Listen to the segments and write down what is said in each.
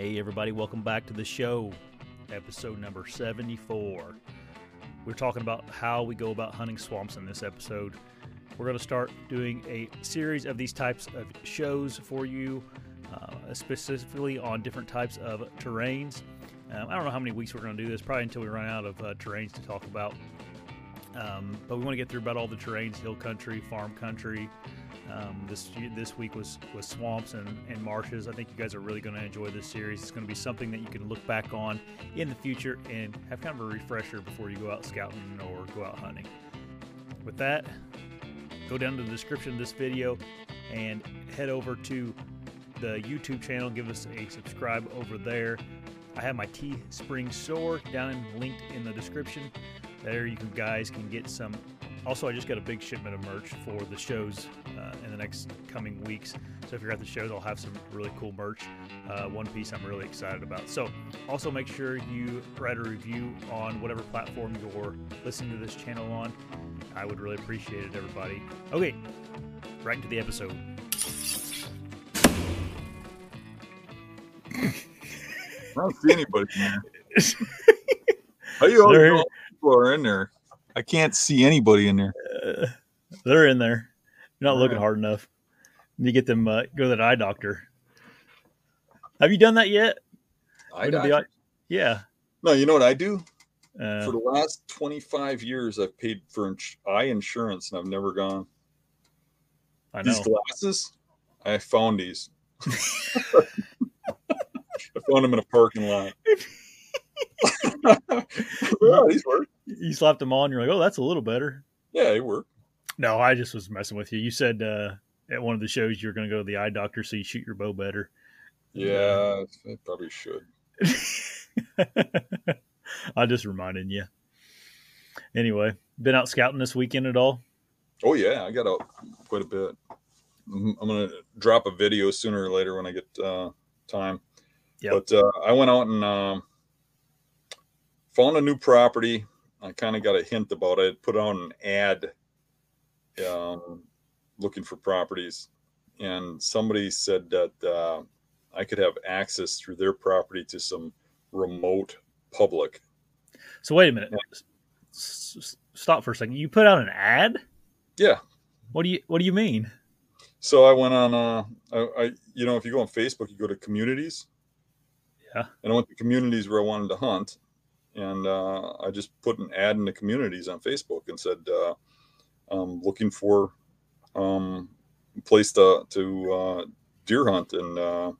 Hey, everybody, welcome back to the show, episode number 74. We're talking about how we go about hunting swamps in this episode. We're going to start doing a series of these types of shows for you, uh, specifically on different types of terrains. Um, I don't know how many weeks we're going to do this, probably until we run out of uh, terrains to talk about. Um, but we want to get through about all the terrains hill country, farm country, um, this this week was was swamps and, and marshes. I think you guys are really going to enjoy this series. It's going to be something that you can look back on in the future and have kind of a refresher before you go out scouting or go out hunting. With that, go down to the description of this video and head over to the YouTube channel. Give us a subscribe over there. I have my Teespring store down linked in the description. There, you guys can get some also, I just got a big shipment of merch for the shows uh, in the next coming weeks. So if you're at the shows, I'll have some really cool merch. Uh, one piece I'm really excited about. So also make sure you write a review on whatever platform you're listening to this channel on. I would really appreciate it, everybody. Okay, right into the episode. I don't see anybody there. How you all people are in there? I can't see anybody in there. Uh, they're in there. You're not looking hard enough. You get them uh, go to that eye doctor. Have you done that yet? Eye doctor? Eye- yeah. No, you know what I do? Uh, for the last 25 years, I've paid for ins- eye insurance and I've never gone. I know. These glasses, I found these. I found them in a parking lot. yeah, these work you slapped them on. You're like, oh, that's a little better. Yeah, it worked. No, I just was messing with you. You said uh, at one of the shows you're going to go to the eye doctor so you shoot your bow better. Yeah, I probably should. I just reminded you. Anyway, been out scouting this weekend at all? Oh yeah, I got out quite a bit. I'm gonna drop a video sooner or later when I get uh, time. Yep. But uh, I went out and um, found a new property I kind of got a hint about it. Put on an ad um, looking for properties, and somebody said that uh, I could have access through their property to some remote public. So wait a minute. Stop for a second. You put out an ad? Yeah. What do you What do you mean? So I went on. Uh, I, I you know if you go on Facebook, you go to communities. Yeah. And I went to communities where I wanted to hunt, and uh, I just put an ad in the communities on Facebook and said, uh, "I'm looking for um, a place to to uh, deer hunt." And uh,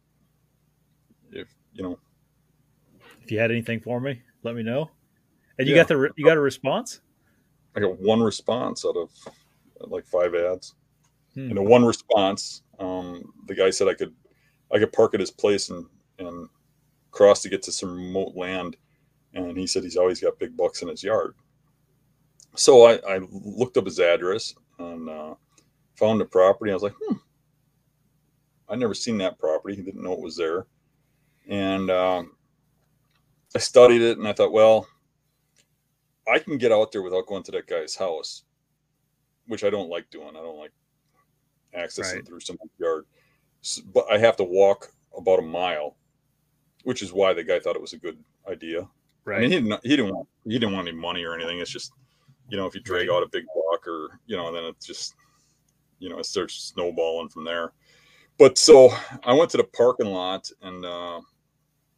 if you know, if you had anything for me, let me know. And you yeah. got the you got a response? I got one response out of like five ads. Hmm. And the one response, um, the guy said I could I could park at his place and and cross to get to some remote land and he said he's always got big bucks in his yard. So I, I looked up his address and uh, found the property. I was like, hmm, I never seen that property. He didn't know it was there, and um, I studied it, and I thought, well, I can get out there without going to that guy's house, which I don't like doing. I don't like accessing right. through someone's yard, so, but I have to walk about a mile, which is why the guy thought it was a good idea. Right. I mean, he didn't. He didn't want. He didn't want any money or anything. It's just, you know, if you drag out a big block or you know, and then it just, you know, it starts snowballing from there. But so I went to the parking lot and uh,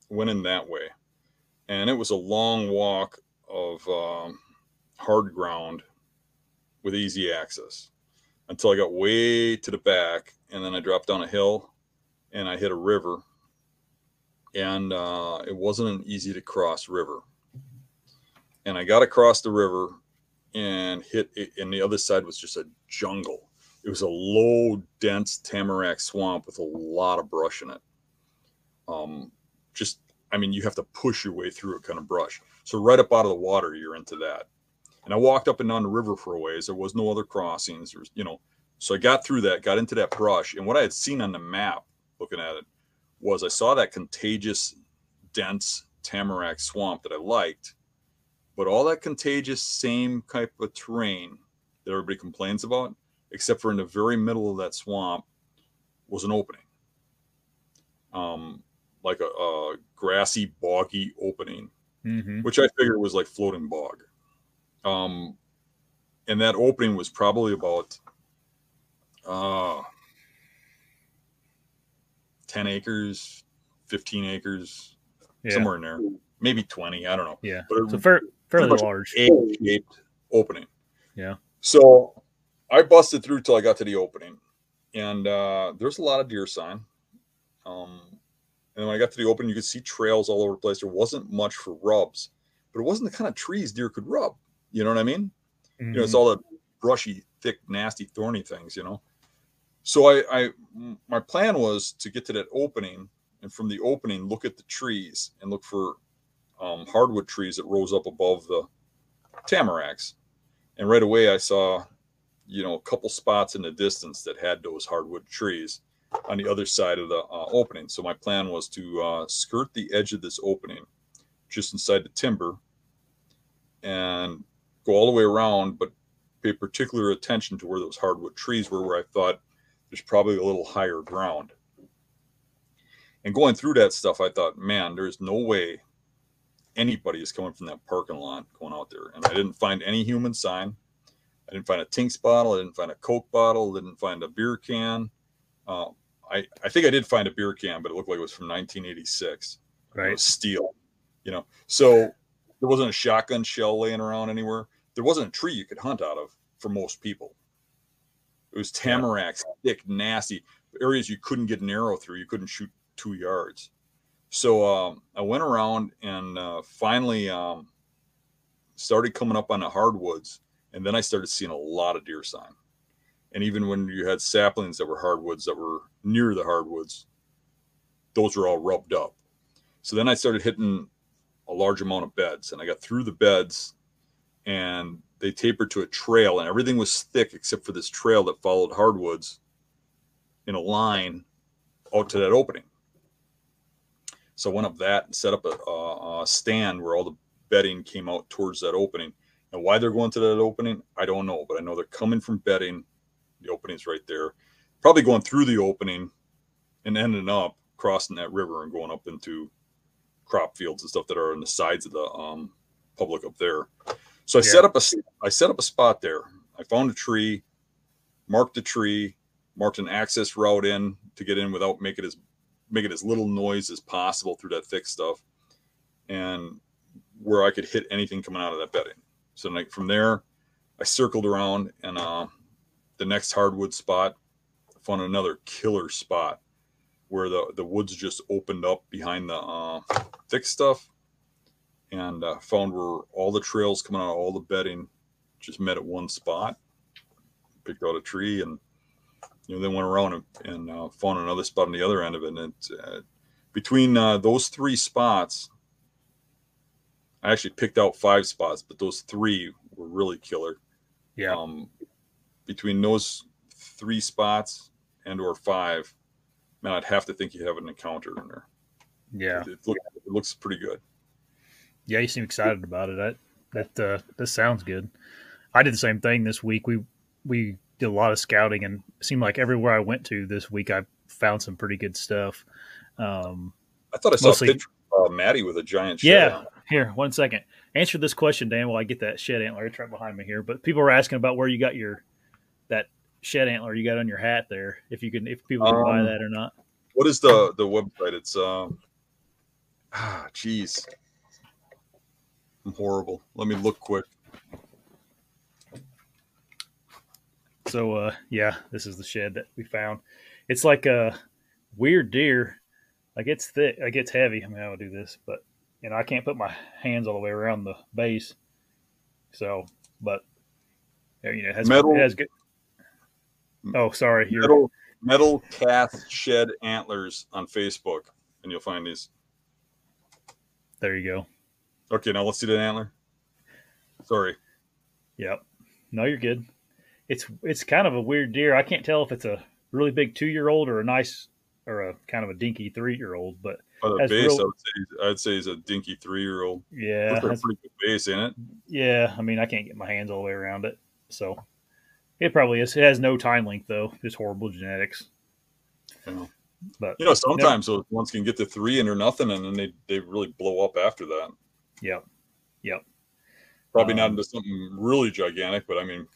went in that way, and it was a long walk of um, hard ground with easy access until I got way to the back, and then I dropped down a hill, and I hit a river and uh, it wasn't an easy to cross river. And I got across the river and hit it, and the other side was just a jungle. It was a low, dense tamarack swamp with a lot of brush in it. Um, just, I mean, you have to push your way through it kind of brush. So right up out of the water, you're into that. And I walked up and down the river for a ways. There was no other crossings. There's, you know, so I got through that, got into that brush, and what I had seen on the map, looking at it, was I saw that contagious, dense tamarack swamp that I liked, but all that contagious, same type of terrain that everybody complains about, except for in the very middle of that swamp, was an opening. Um, like a, a grassy, boggy opening, Mm-hmm. which I figured was like floating bog. Um, and that opening was probably about uh, 10 acres, 15 acres, Yeah. somewhere in there, maybe 20. I don't know. Yeah. But it So fair, fairly large. shaped opening. Yeah. So I busted through till I got to the opening, and uh, there's a lot of deer sign. Um, and when I got to the opening, you could see trails all over the place. There wasn't much for rubs, but it wasn't the kind of trees deer could rub. You know what I mean? You know, it's Mhm. all the brushy, thick, nasty, thorny things. You know. So I, I, my plan was to get to that opening, and from the opening, look at the trees and look for um, hardwood trees that rose up above the tamaracks. And right away, I saw, you know, a couple spots in the distance that had those hardwood trees on the other side of the uh, opening. So my plan was to uh, skirt the edge of this opening, just inside the timber, and go all the way around, but pay particular attention to where those hardwood trees were, where I thought there's probably a little higher ground. And going through that stuff, I thought, man, there's no way anybody is coming from that parking lot going out there. And I didn't find any human sign. I didn't find a Tinks bottle. I didn't find a Coke bottle. Didn't find a beer can. Uh, I, I think I did find a beer can, but it looked like it was from 1986. It Right. was steel, you know. So there wasn't a shotgun shell laying around anywhere. There wasn't a tree you could hunt out of for most people. It was tamaracks, thick, nasty areas you couldn't get an arrow through. You couldn't shoot two yards. So um, I went around and uh, finally um, started coming up on the hardwoods, and then I started seeing a lot of deer sign. And even when you had saplings that were hardwoods that were near the hardwoods, those were all rubbed up. So then I started hitting a large amount of beds, and I got through the beds, and they tapered to a trail, and everything was thick except for this trail that followed hardwoods in a line out to that opening. So I went up that and set up a, a, a stand where all the bedding came out towards that opening. And why they're going to that opening, I don't know, but I know they're coming from bedding. The opening's right there. Probably going through the opening and ending up crossing that river and going up into crop fields and stuff that are on the sides of the um, public up there. So I Yeah. set up a I set up a spot there. I found a tree, marked the tree, marked an access route in to get in without making it as making as little noise as possible through that thick stuff, and where I could hit anything coming out of that bedding. So like from there, I circled around and uh, the next hardwood spot, found another killer spot where the the woods just opened up behind the uh, thick stuff, and uh, found where all the trails coming out, of all the bedding, just met at one spot. Picked out a tree and you know then went around and, and uh, found another spot on the other end of it. And it, uh, between uh, those three spots, I actually picked out five spots, but those three were really killer. Yeah. Um, between those three spots and or five, man, I'd have to think you have an encounter in there. Yeah. It, look, it looks pretty good. Yeah, you seem excited about it. That that uh, this sounds good. I did the same thing this week. We we did a lot of scouting, and seemed like everywhere I went to this week, I found some pretty good stuff. Um, I thought I saw Mostly- a picture of uh, Maddie with a giant shed. yeah. Here, one second. Answer this question, Dan, while I get that shed antler. It's right behind me here. But people were asking about where you got your that shed antler you got on your hat there. If you can, if people can buy Um, that or not. What is the the website? It's um ah jeez. I'm horrible. Let me look quick. So uh yeah, this is the shed that we found. It's like a weird deer. Like it's thick, like it's heavy. I mean, I would do this, but you know, I can't put my hands all the way around the base. So, but you know, it has, Metal- it has good. Oh, sorry. Metal metal cast shed antlers on Facebook, and you'll find these. there you go. Okay, now let's see the antler. Sorry. Yep. No, you're good. It's it's kind of a weird deer. I can't tell if it's a really big two year old or a nice or a kind of a dinky three year old. But By the base, real- I would say I'd say he's a dinky three year old. yeah, like a pretty good base, ain't it? Yeah, I mean, I can't get my hands all the way around it, so it probably is. It has no tine length though, just horrible genetics. Yeah. But You know, sometimes those ones can get to three and they're nothing, and then they they really blow up after that. yep, yep, Probably not Um, into something really gigantic, but I mean,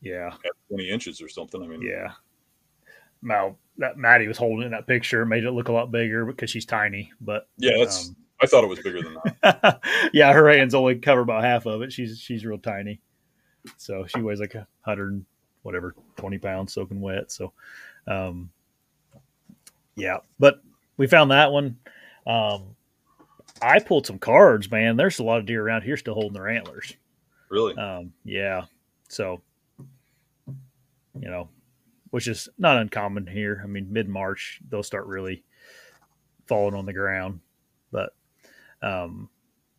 yeah, at 20 inches or something. I mean, yeah. Now that Maddie was holding in that picture made it look a lot bigger because she's tiny, but yeah, that's. um, I thought it was bigger than that. yeah, her hands only cover about half of it. She's she's real tiny, so she weighs like a hundred, whatever, twenty pounds soaking wet. So, um, yeah, but we found that one. Um, I pulled some cards, man. There's a lot of deer around here still holding their antlers. Really? Um, yeah, so you know, which is not uncommon here. I mean, mid March they'll start really falling on the ground, but um,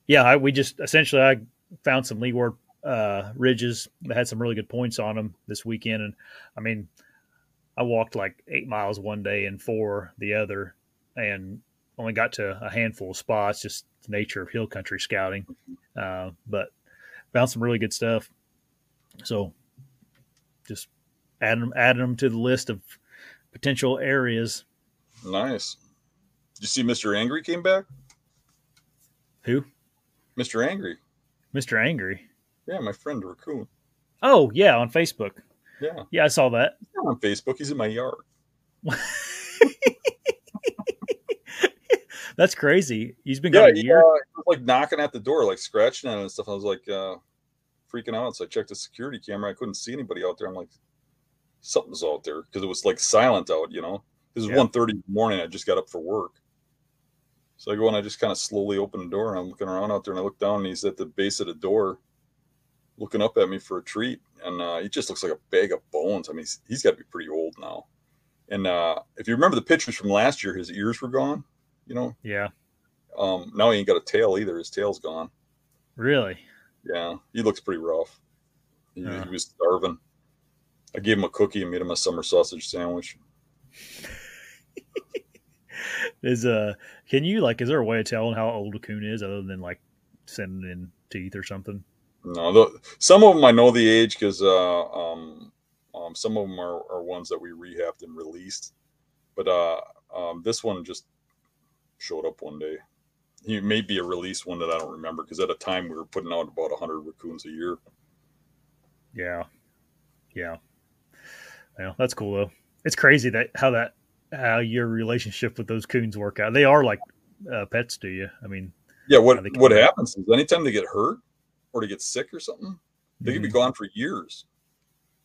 yeah, I, we just essentially I found some leeward uh, ridges that had some really good points on them this weekend, and I mean, I walked like eight miles one day and four the other, and only got to a handful of spots. Just the nature of hill country scouting, uh, but found some really good stuff. So, just adding them, them to the list of potential areas. Nice. Did you see Mr. Angry came back? Who? Mr. Angry. Mister Angry. Yeah, my friend Raccoon. Oh yeah, on Facebook. Yeah, Yeah, I saw that. he's not on Facebook. He's in my yard. That's crazy. He's been Yeah, gone a year. uh, was like knocking at the door, like scratching at it and stuff. I was like uh, freaking out. So I checked the security camera. I couldn't see anybody out there. I'm like, something's out there because it was like silent out. You know, this is Yeah. 1.30 in the morning. I just got up for work. So I go and I just kind of slowly open the door and I'm looking around out there and I look down and he's at the base of the door looking up at me for a treat. And uh, he just looks like a bag of bones. I mean, he's, he's got to be pretty old now. And uh, if you remember the pictures from last year, his ears were gone, you know, Yeah, um, now he ain't got a tail either. His tail's gone. really. Yeah, he looks pretty rough. He, Yeah. he was starving. I gave him a cookie and made him a summer sausage sandwich. Is uh, can you like? Is there a way of telling how old a coon is other than like sending in teeth or something? No, the, some of them I know the age because uh, um, um, some of them are, are ones that we rehabbed and released. But uh, um, this one just showed up one day. He may be a release one that I don't remember because at a time we were putting out about 100 raccoons a year. Yeah, yeah. Well, that's cool though. It's crazy that how that how your relationship with those coons work out. They are like uh, pets to you. I mean, Yeah, what what back. happens is anytime they get hurt or they get sick or something, they could be mhm. gone for years.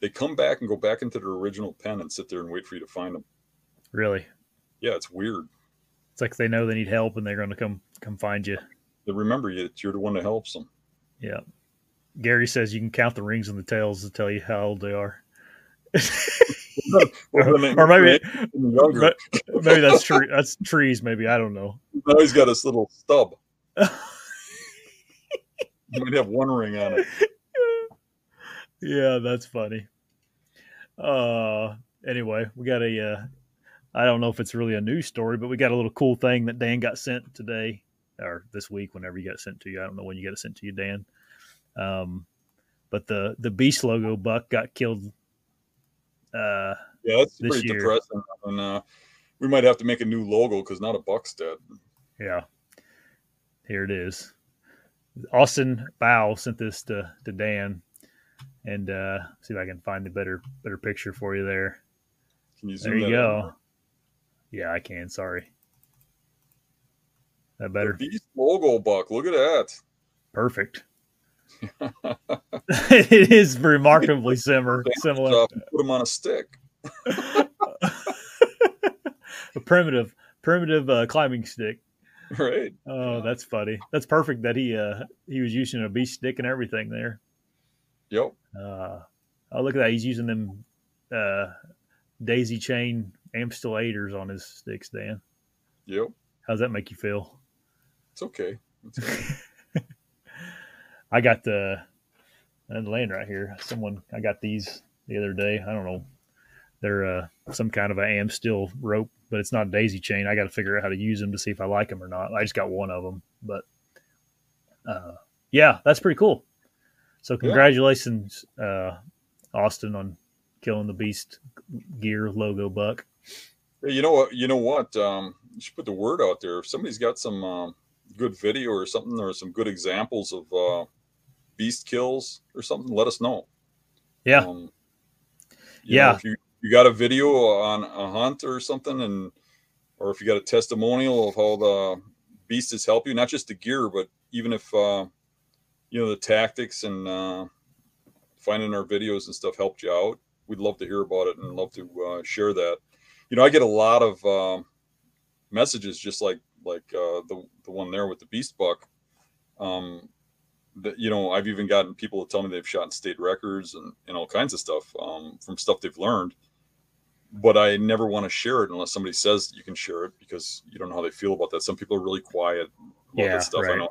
They come back and go back into their original pen and sit there and wait for you to find them. really. Yeah, it's weird. It's like they know they need help and they're going to come come find you. They remember you. You're the one that helps them. Yeah. Gary says you can count the rings and the tails to tell you how old they are. Well, then they- or maybe when they're younger. maybe that's tree that's trees. Maybe I don't know. Now he's got his little stub. He might have one ring on it. yeah, that's funny. Uh, anyway, we got a. Uh, I don't know if it's really a news story, but we got a little cool thing that Dan got sent today or this week. Whenever you got it sent to you, I don't know when you got it sent to you, Dan. Um, but the the beast logo buck got killed. Uh, Yeah, that's pretty year. depressing. And uh, we might have to make a new logo because not a buck's dead. yeah, here it is. Austin Bow sent this to to Dan, and uh, see if I can find a better better picture for you there. Can you zoom There you go. Yeah, I can. Sorry. That better. The beast logo buck. Look at that. Perfect. it is remarkably similar. Similar. Stop Put them on a stick. a primitive, primitive uh, climbing stick. Right. Oh, that's funny. That's perfect that he uh he was using a beast stick and everything there. Yep. Uh, oh, look at that. He's using them uh, daisy chain Amsteel aiders on his sticks, Dan. Yep. How's that make you feel? It's okay. It's okay. I got the and laying right here. Someone I got these the other day. I don't know. They're uh, some kind of a Amsteel rope, but it's not a daisy chain. I got to figure out how to use them to see if I like them or not. I just got one of them, but uh, yeah, that's pretty cool. So congratulations, uh, Austin, on killing the Beast Gear logo buck. You know what? You know what? Um, you should put the word out there. If somebody's got some um, good video or something, or some good examples of uh, beast kills or something, let us know. Yeah. Um, yeah. Know, if you, you got a video on a hunt or something, and or if you got a testimonial of how the beast has helped you, not just the gear, but even if uh, you know the tactics and uh, finding our videos and stuff helped you out, we'd love to hear about it and love to uh, share that. You know, I get a lot of uh, messages just like like uh, the the one there with the beast buck. Um, that you know, I've even gotten people to tell me they've shot in state records and, and all kinds of stuff um, from stuff they've learned. But I never want to share it unless somebody says you can share it because you don't know how they feel about that. Some people are really quiet about yeah, that stuff. Right. I know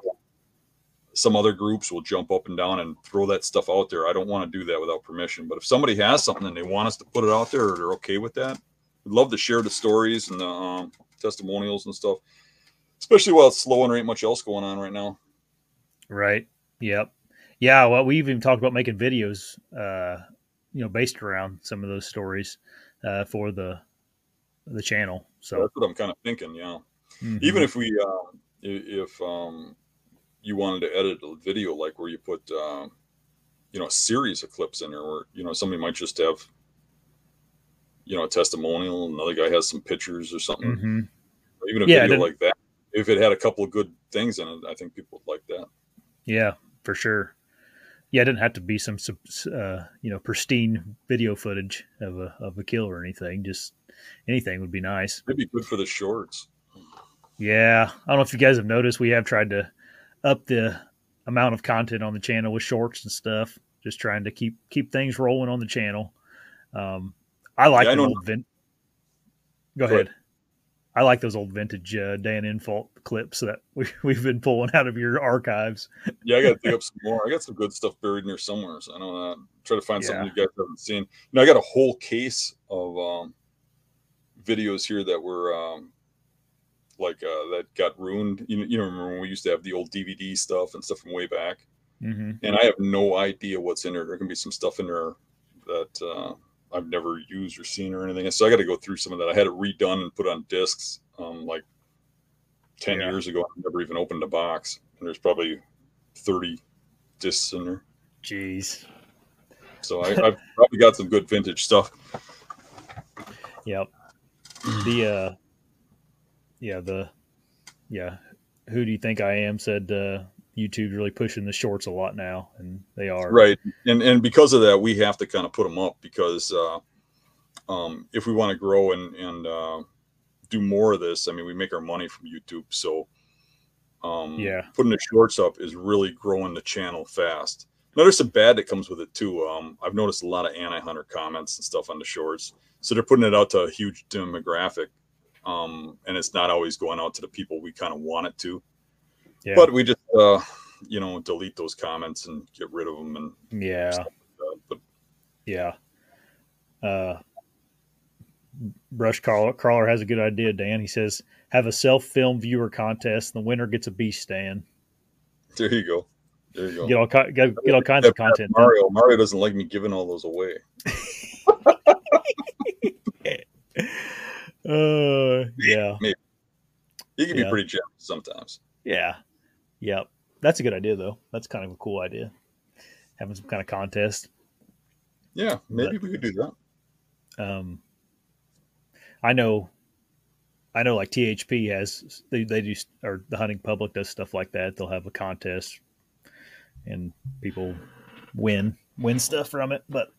some other groups will jump up and down and throw that stuff out there. I don't want to do that without permission. But if somebody has something and they want us to put it out there or they're okay with that, we'd love to share the stories and the um, testimonials and stuff, especially while it's slow and there ain't much else going on right now. Right. Yep. Yeah. Well, we even talked about making videos, uh, you know, based around some of those stories uh, for the the channel. So that's what I'm kind of thinking. Yeah. Mm-hmm. Even if we, uh, if um, you wanted to edit a video like where you put um, you know a series of clips in there where you know somebody might just have you know a testimonial another guy has some pictures or something mm-hmm. or even a yeah, video like that if it had a couple of good things in it i think people would like that yeah for sure yeah it didn't have to be some uh, you know pristine video footage of a of a kill or anything just anything would be nice it'd be good for the shorts yeah i don't know if you guys have noticed we have tried to up the amount of content on the channel with shorts and stuff. Just trying to keep keep things rolling on the channel. Um, I like yeah, old vin- Go, Go ahead. ahead. I like those old vintage uh, Dan Infalt clips that we, we've been pulling out of your archives. yeah, I got to dig up some more. I got some good stuff buried in there somewhere. So I don't know. Try to find yeah. something you guys haven't seen. You know, I got a whole case of um, videos here that were um, like uh, that got ruined. You, you know, remember when we used to have the old DVD stuff and stuff from way back? Mm-hmm. And I have no idea what's in there. There can be some stuff in there that uh, I've never used or seen or anything. So I got to go through some of that. I had it redone and put on discs um, like 10 yeah. years ago. I never even opened a box. And there's probably 30 discs in there. Jeez. So I, have probably got some good vintage stuff. Yep. The uh yeah, the yeah, who do you think I am said uh, YouTube's really pushing the shorts a lot now, and they are right. And and because of that, we have to kind of put them up because uh, um, if we want to grow and and uh, do more of this, I mean, we make our money from YouTube, so um, yeah, putting the shorts up is really growing the channel fast. Now there's some bad that comes with it too. Um, I've noticed a lot of anti-hunter comments and stuff on the shorts, so they're putting it out to a huge demographic um, and it's not always going out to the people we kind of want it to. Yeah. But we just, uh, you know, delete those comments and get rid of them. And yeah, like but yeah, uh, Brush Crawler, Crawler has a good idea. Dan, he says, have a self-film viewer contest. The winner gets a beast stand. There you go. There you go. Get all get, get all kinds of content. Mario, Mario doesn't like me giving all those away. Uh, yeah. Maybe. He can yeah. be pretty generous sometimes. Yeah. Yep. That's a good idea, though. That's kind of a cool idea. Having some kind of contest. Yeah, maybe but, we could do that. Um, I know, I know, like THP has they they do or the hunting public does stuff like that. They'll have a contest, and people win win stuff from it. But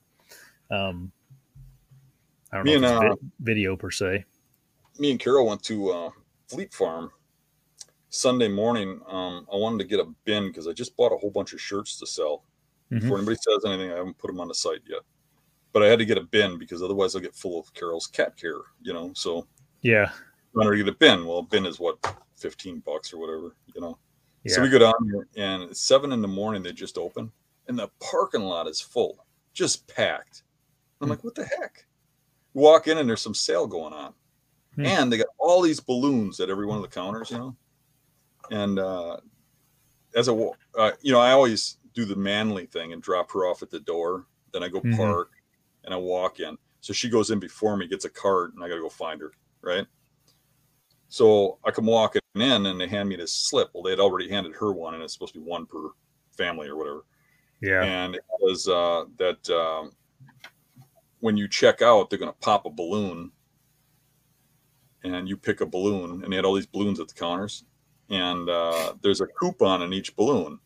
um, I don't Me know and, uh, video per se me and Carol went to uh, Fleet Farm Sunday morning. Um, I wanted to get a bin because I just bought a whole bunch of shirts to sell. Mm-hmm. Before anybody says anything, I haven't put them on the site yet. But I had to get a bin because otherwise I'll get full of Carol's cat care, you know. So yeah, I wanted to get a bin. Well, a bin is what fifteen bucks or whatever, you know. Yeah. So we go down here, and it's seven in the morning. They just open, and the parking lot is full, just packed. I'm mm-hmm. like, what the heck? walk in, and there's some sale going on. Hmm. And they got all these balloons at every one of the counters, you know. And uh, as a, uh, you know, I always do the manly thing and drop her off at the door. Then I go mm-hmm. park and I walk in. So she goes in before me, gets a cart, and I got to go find her right? So I come walking in and they hand me this slip. Well, they had already handed her one, and it's supposed to be one per family or whatever. Yeah. And it was uh, that um, when you check out, they're going to pop a balloon, and you pick a balloon, and they had all these balloons at the counters, and uh, there's a coupon in each balloon,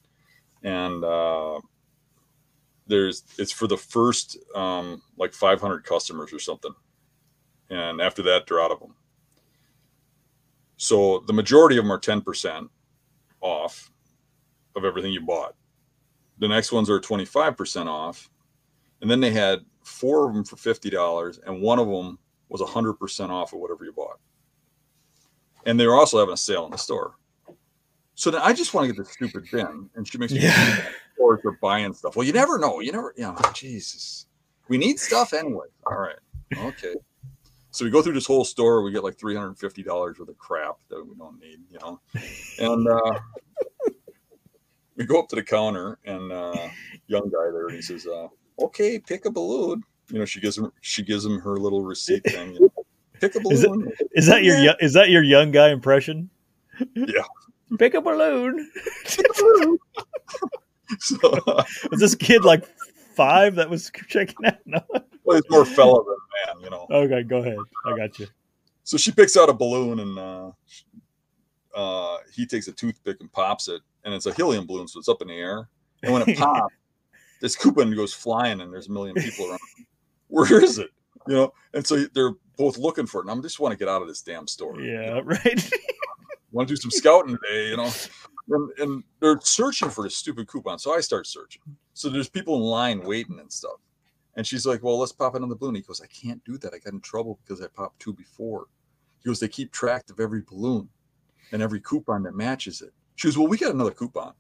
and uh, there's it's for the first um, like 500 customers or something, and after that, they're out of them. So the majority of them are 10% off of everything you bought. The next ones are 25% off. And then they had four of them for $50 and one of them was 100% off of whatever you bought. And they were also having a sale in the store. So then I just want to get the stupid bin. And she makes me Yeah. stores are buying stuff. Well, you never know. You never, you know, Jesus. We need stuff anyway. All right. Okay. So we go through this whole store. We get like three hundred and fifty dollars worth of crap that we don't need, you know. And uh, we go up to the counter, and uh, young guy there, and he says, uh, "Okay, pick a balloon." You know, she gives him she gives him her little receipt thing. You know, pick a Is balloon. Is that your yo- is that your young guy impression? Yeah. Pick a balloon. so, uh, Was this kid like five that was checking out? No. well, he's more fella than man, you know. Okay, go ahead. I got you. So she picks out a balloon and uh, uh, he takes a toothpick and pops it, and it's a helium balloon, so it's up in the air. And when it pops, this coupon goes flying, and there's a million people around. Where is it? You know, and so they're both looking for it. And I just want to get out of this damn store. Yeah, right. want to do some scouting today, you know. And, and they're searching for a stupid coupon. So I start searching. So there's people in line waiting and stuff. And she's like, Well, let's pop it on the balloon. He goes, I can't do that. I got in trouble because I popped two before. He goes, They keep track of every balloon and every coupon that matches it. She goes, Well, we got another coupon.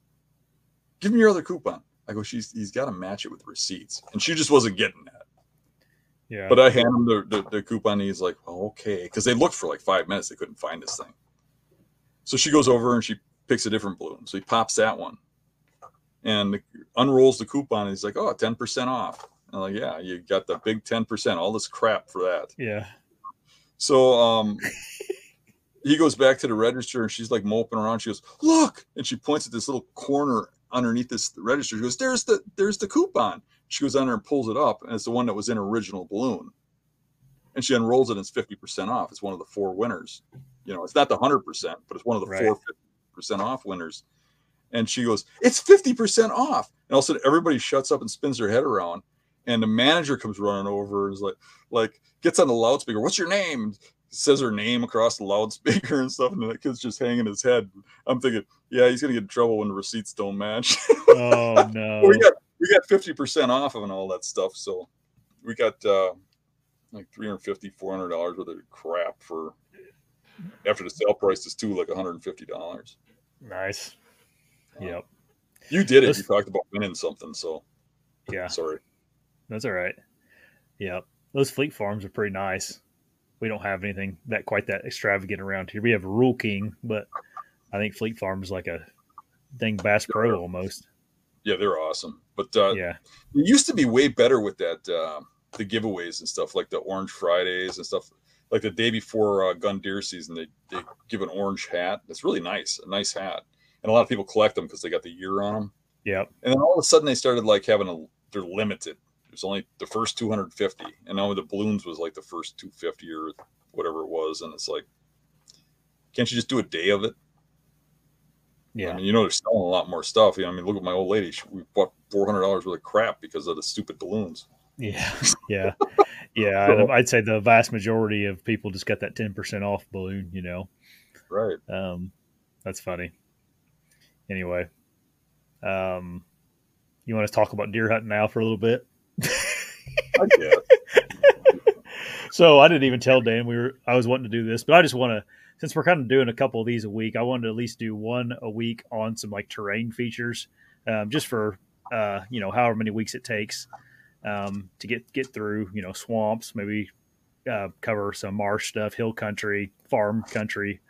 Give me your other coupon. I go, She's he's got to match it with receipts. And she just wasn't getting that. Yeah. But I hand him the, the, the coupon. And he's like, oh, okay. Because they looked for like five minutes. They couldn't find this thing. So she goes over and she picks a different balloon. So he pops that one and unrolls the coupon. And he's like, oh, 10% off. And I'm like, yeah, you got the big 10%, all this crap for that. yeah. So um, he goes back to the register and she's like moping around. She goes, look. And she points at this little corner underneath this register. She goes, there's the, there's the coupon. She goes down there and pulls it up, and it's the one that was in original balloon. And she unrolls it, and it's fifty percent off. It's one of the four winners. You know, it's not the hundred percent, but it's one of the Right. four percent off winners. And she goes, "It's fifty percent off." And all of a sudden, everybody shuts up and spins their head around. And the manager comes running over, and is like, like gets on the loudspeaker. What's your name? Says her name across the loudspeaker and stuff. And the kid's just hanging his head. I'm thinking, yeah, he's gonna get in trouble when the receipts don't match. Oh no. we got we got 50% off of and all that stuff so we got uh like 350 400 dollars worth of crap for after the sale price is too like 150 dollars Nice. Yep. you did it you talked about winning something so Yeah. sorry That's all right. Yep. Those fleet farms are pretty nice. We don't have anything that quite that extravagant around here. We have Rural King, but I think Fleet Farm is like a dang Bass Pro almost. yeah they're awesome but uh Yeah. it used to be way better with that uh the giveaways and stuff like the orange fridays and stuff like the day before uh, gun deer season they, they give an orange hat that's really nice a nice hat and a lot of people collect them because they got the year on them Yeah. and then all of a sudden they started like having a they're limited there's only the first 250 and now the balloons was like the first 250 or whatever it was and it's like can't you just do a day of it Yeah. i mean you know they're selling a lot more stuff you know, i mean look at my old lady she, we bought $400 worth of crap because of the stupid balloons Yeah. Yeah. Yeah. So- I'd- I'd say the vast majority of people just got that 10% off balloon, you know. right Um, that's funny. Anyway, um, you want to talk about deer hunting now for a little bit? I guess. so I didn't even tell Dan we were. I was wanting to do this, but I just want to, since we're kind of doing a couple of these a week, I wanted to at least do one a week on some like terrain features, um, just for uh, you know however many weeks it takes um, to get get through. You know, swamps, maybe uh, cover some marsh stuff, hill country, farm country,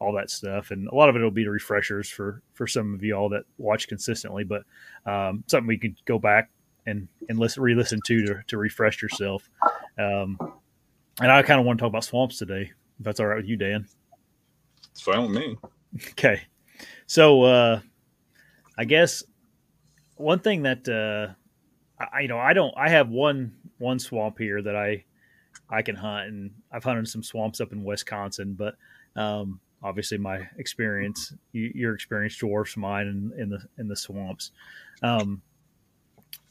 all that stuff, and a lot of it will be refreshers for for some of you all that watch consistently. But um, something we can go back and and listen re-listen to to, to refresh yourself. Um, and I kind of want to talk about swamps today If that's all right with you, Dan. It's fine with me. Okay. So uh I guess one thing that uh I you know, I don't I have one one swamp here that I I can hunt and I've hunted some swamps up in Wisconsin, but um obviously my experience your experience dwarfs mine in, in the in the swamps. Um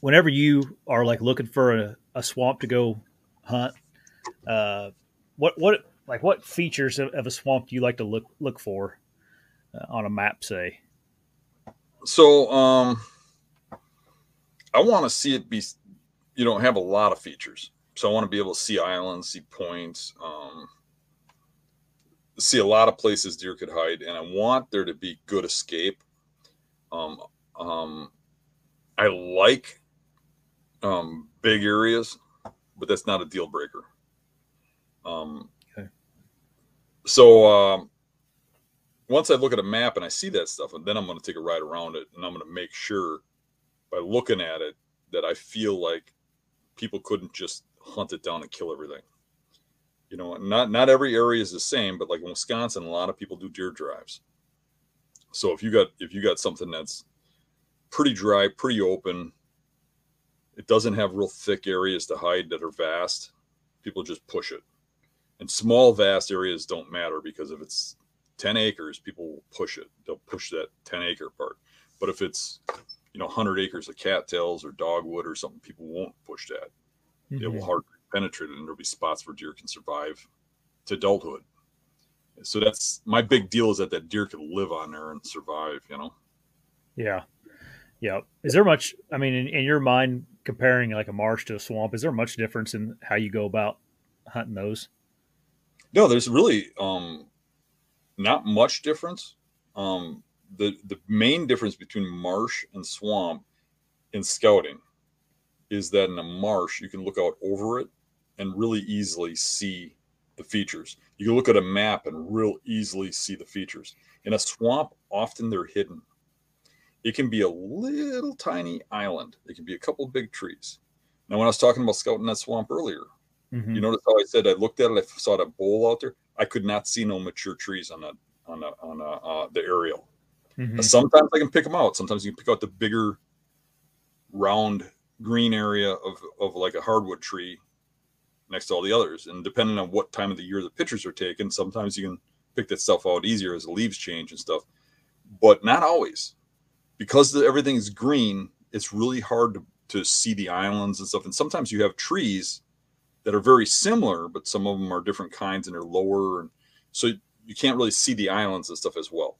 whenever you are like looking for a, a swamp to go hunt, uh what what like what features of, of a swamp do you like to look look for uh, on a map say so um i want to see it be you know have a lot of features. So i want to be able to see islands see points um see a lot of places deer could hide and i want there to be good escape. Um um i like um big areas but that's not a deal breaker. Um so um, once I look at a map and I see that stuff, and then I'm going to take a ride around it, and I'm going to make sure by looking at it that I feel like people couldn't just hunt it down and kill everything. You know, not not every area is the same, but like in Wisconsin, a lot of people do deer drives. So if you got if you got something that's pretty dry, pretty open, it doesn't have real thick areas to hide that are vast, people just push it and small vast areas don't matter because if it's 10 acres people will push it they'll push that 10 acre part but if it's you know 100 acres of cattails or dogwood or something people won't push that. Mm-hmm. it will hard penetrate it and there'll be spots where deer can survive to adulthood. So that's my big deal is that that deer can live on there and survive you know? Yeah. Yeah. Is there much i mean in, in your mind comparing like a marsh to a swamp is there much difference in how you go about hunting those? No, there's really um, not much difference. Um, the the main difference between marsh and swamp in scouting is that in a marsh you can look out over it and really easily see the features. You can look at a map and real easily see the features. In a swamp, often they're hidden. It can be a little tiny island. It can be a couple big trees. Now, when I was talking about scouting that swamp earlier, Mm-hmm. You notice how I said I looked at it, I saw that bowl out there. I could not see no mature trees on that on a, on a, uh, the aerial. Mm-hmm. Sometimes I can pick them out. Sometimes you can pick out the bigger, round green area of of like a hardwood tree next to all the others. And depending on what time of the year the pictures are taken, sometimes you can pick that stuff out easier as the leaves change and stuff. But not always, because the, everything's green. It's really hard to, to see the islands and stuff. And sometimes you have trees that are very similar, but some of them are different kinds and they're lower, and so you can't really see the islands and stuff as well.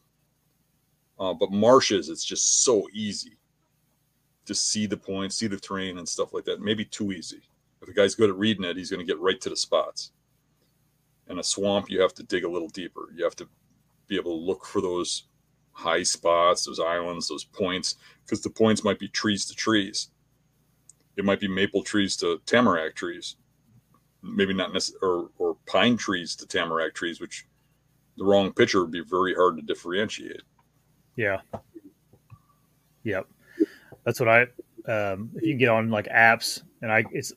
Uh, but marshes, it's just so easy to see the points, see the terrain, and stuff like that. Maybe too easy. If a guy's good at reading it, he's going to get right to the spots. In a swamp, you have to dig a little deeper. You have to be able to look for those high spots, those islands, those points, because the points might be trees to trees. It might be maple trees to tamarack trees maybe not or, or pine trees to tamarack trees, which the wrong picture would be very hard to differentiate. Yeah. Yep. That's what I, um, if you get on like apps and I, it's,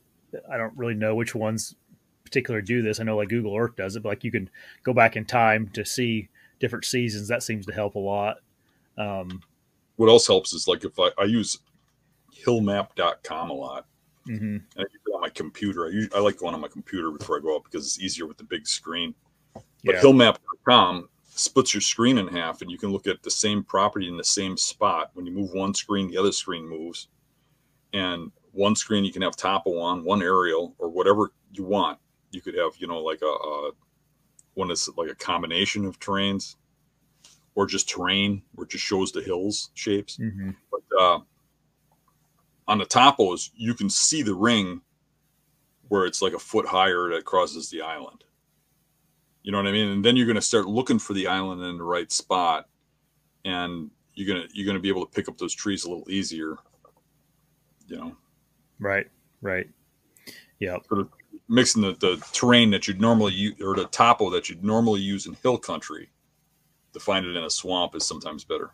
I don't really know which ones particularly do this. I know like Google Earth does it, but like you can go back in time to see different seasons. That seems to help a lot. Um, what else helps is like if I, I use hillmap.com a lot Mm-hmm. And I use it on my computer. I, I like going on my computer before I go out because it's easier with the big screen. But yeah. hillmap.com splits your screen in half, and you can look at the same property in the same spot. When you move one screen, the other screen moves. And one screen you can have topo on, one aerial, or whatever you want. You could have, you know, like a, a one that's like a combination of terrains, or just terrain, where it just shows the hills shapes. Mm-hmm. But uh, on the topos, you can see the ring where it's like a foot higher that crosses the island. You know what I mean? And then you're going to start looking for the island in the right spot, and you're gonna you're gonna be able to pick up those trees a little easier. You know. Right. Right. Yeah. Sort of mixing the, the terrain that you'd normally use or the topo that you'd normally use in hill country to find it in a swamp is sometimes better.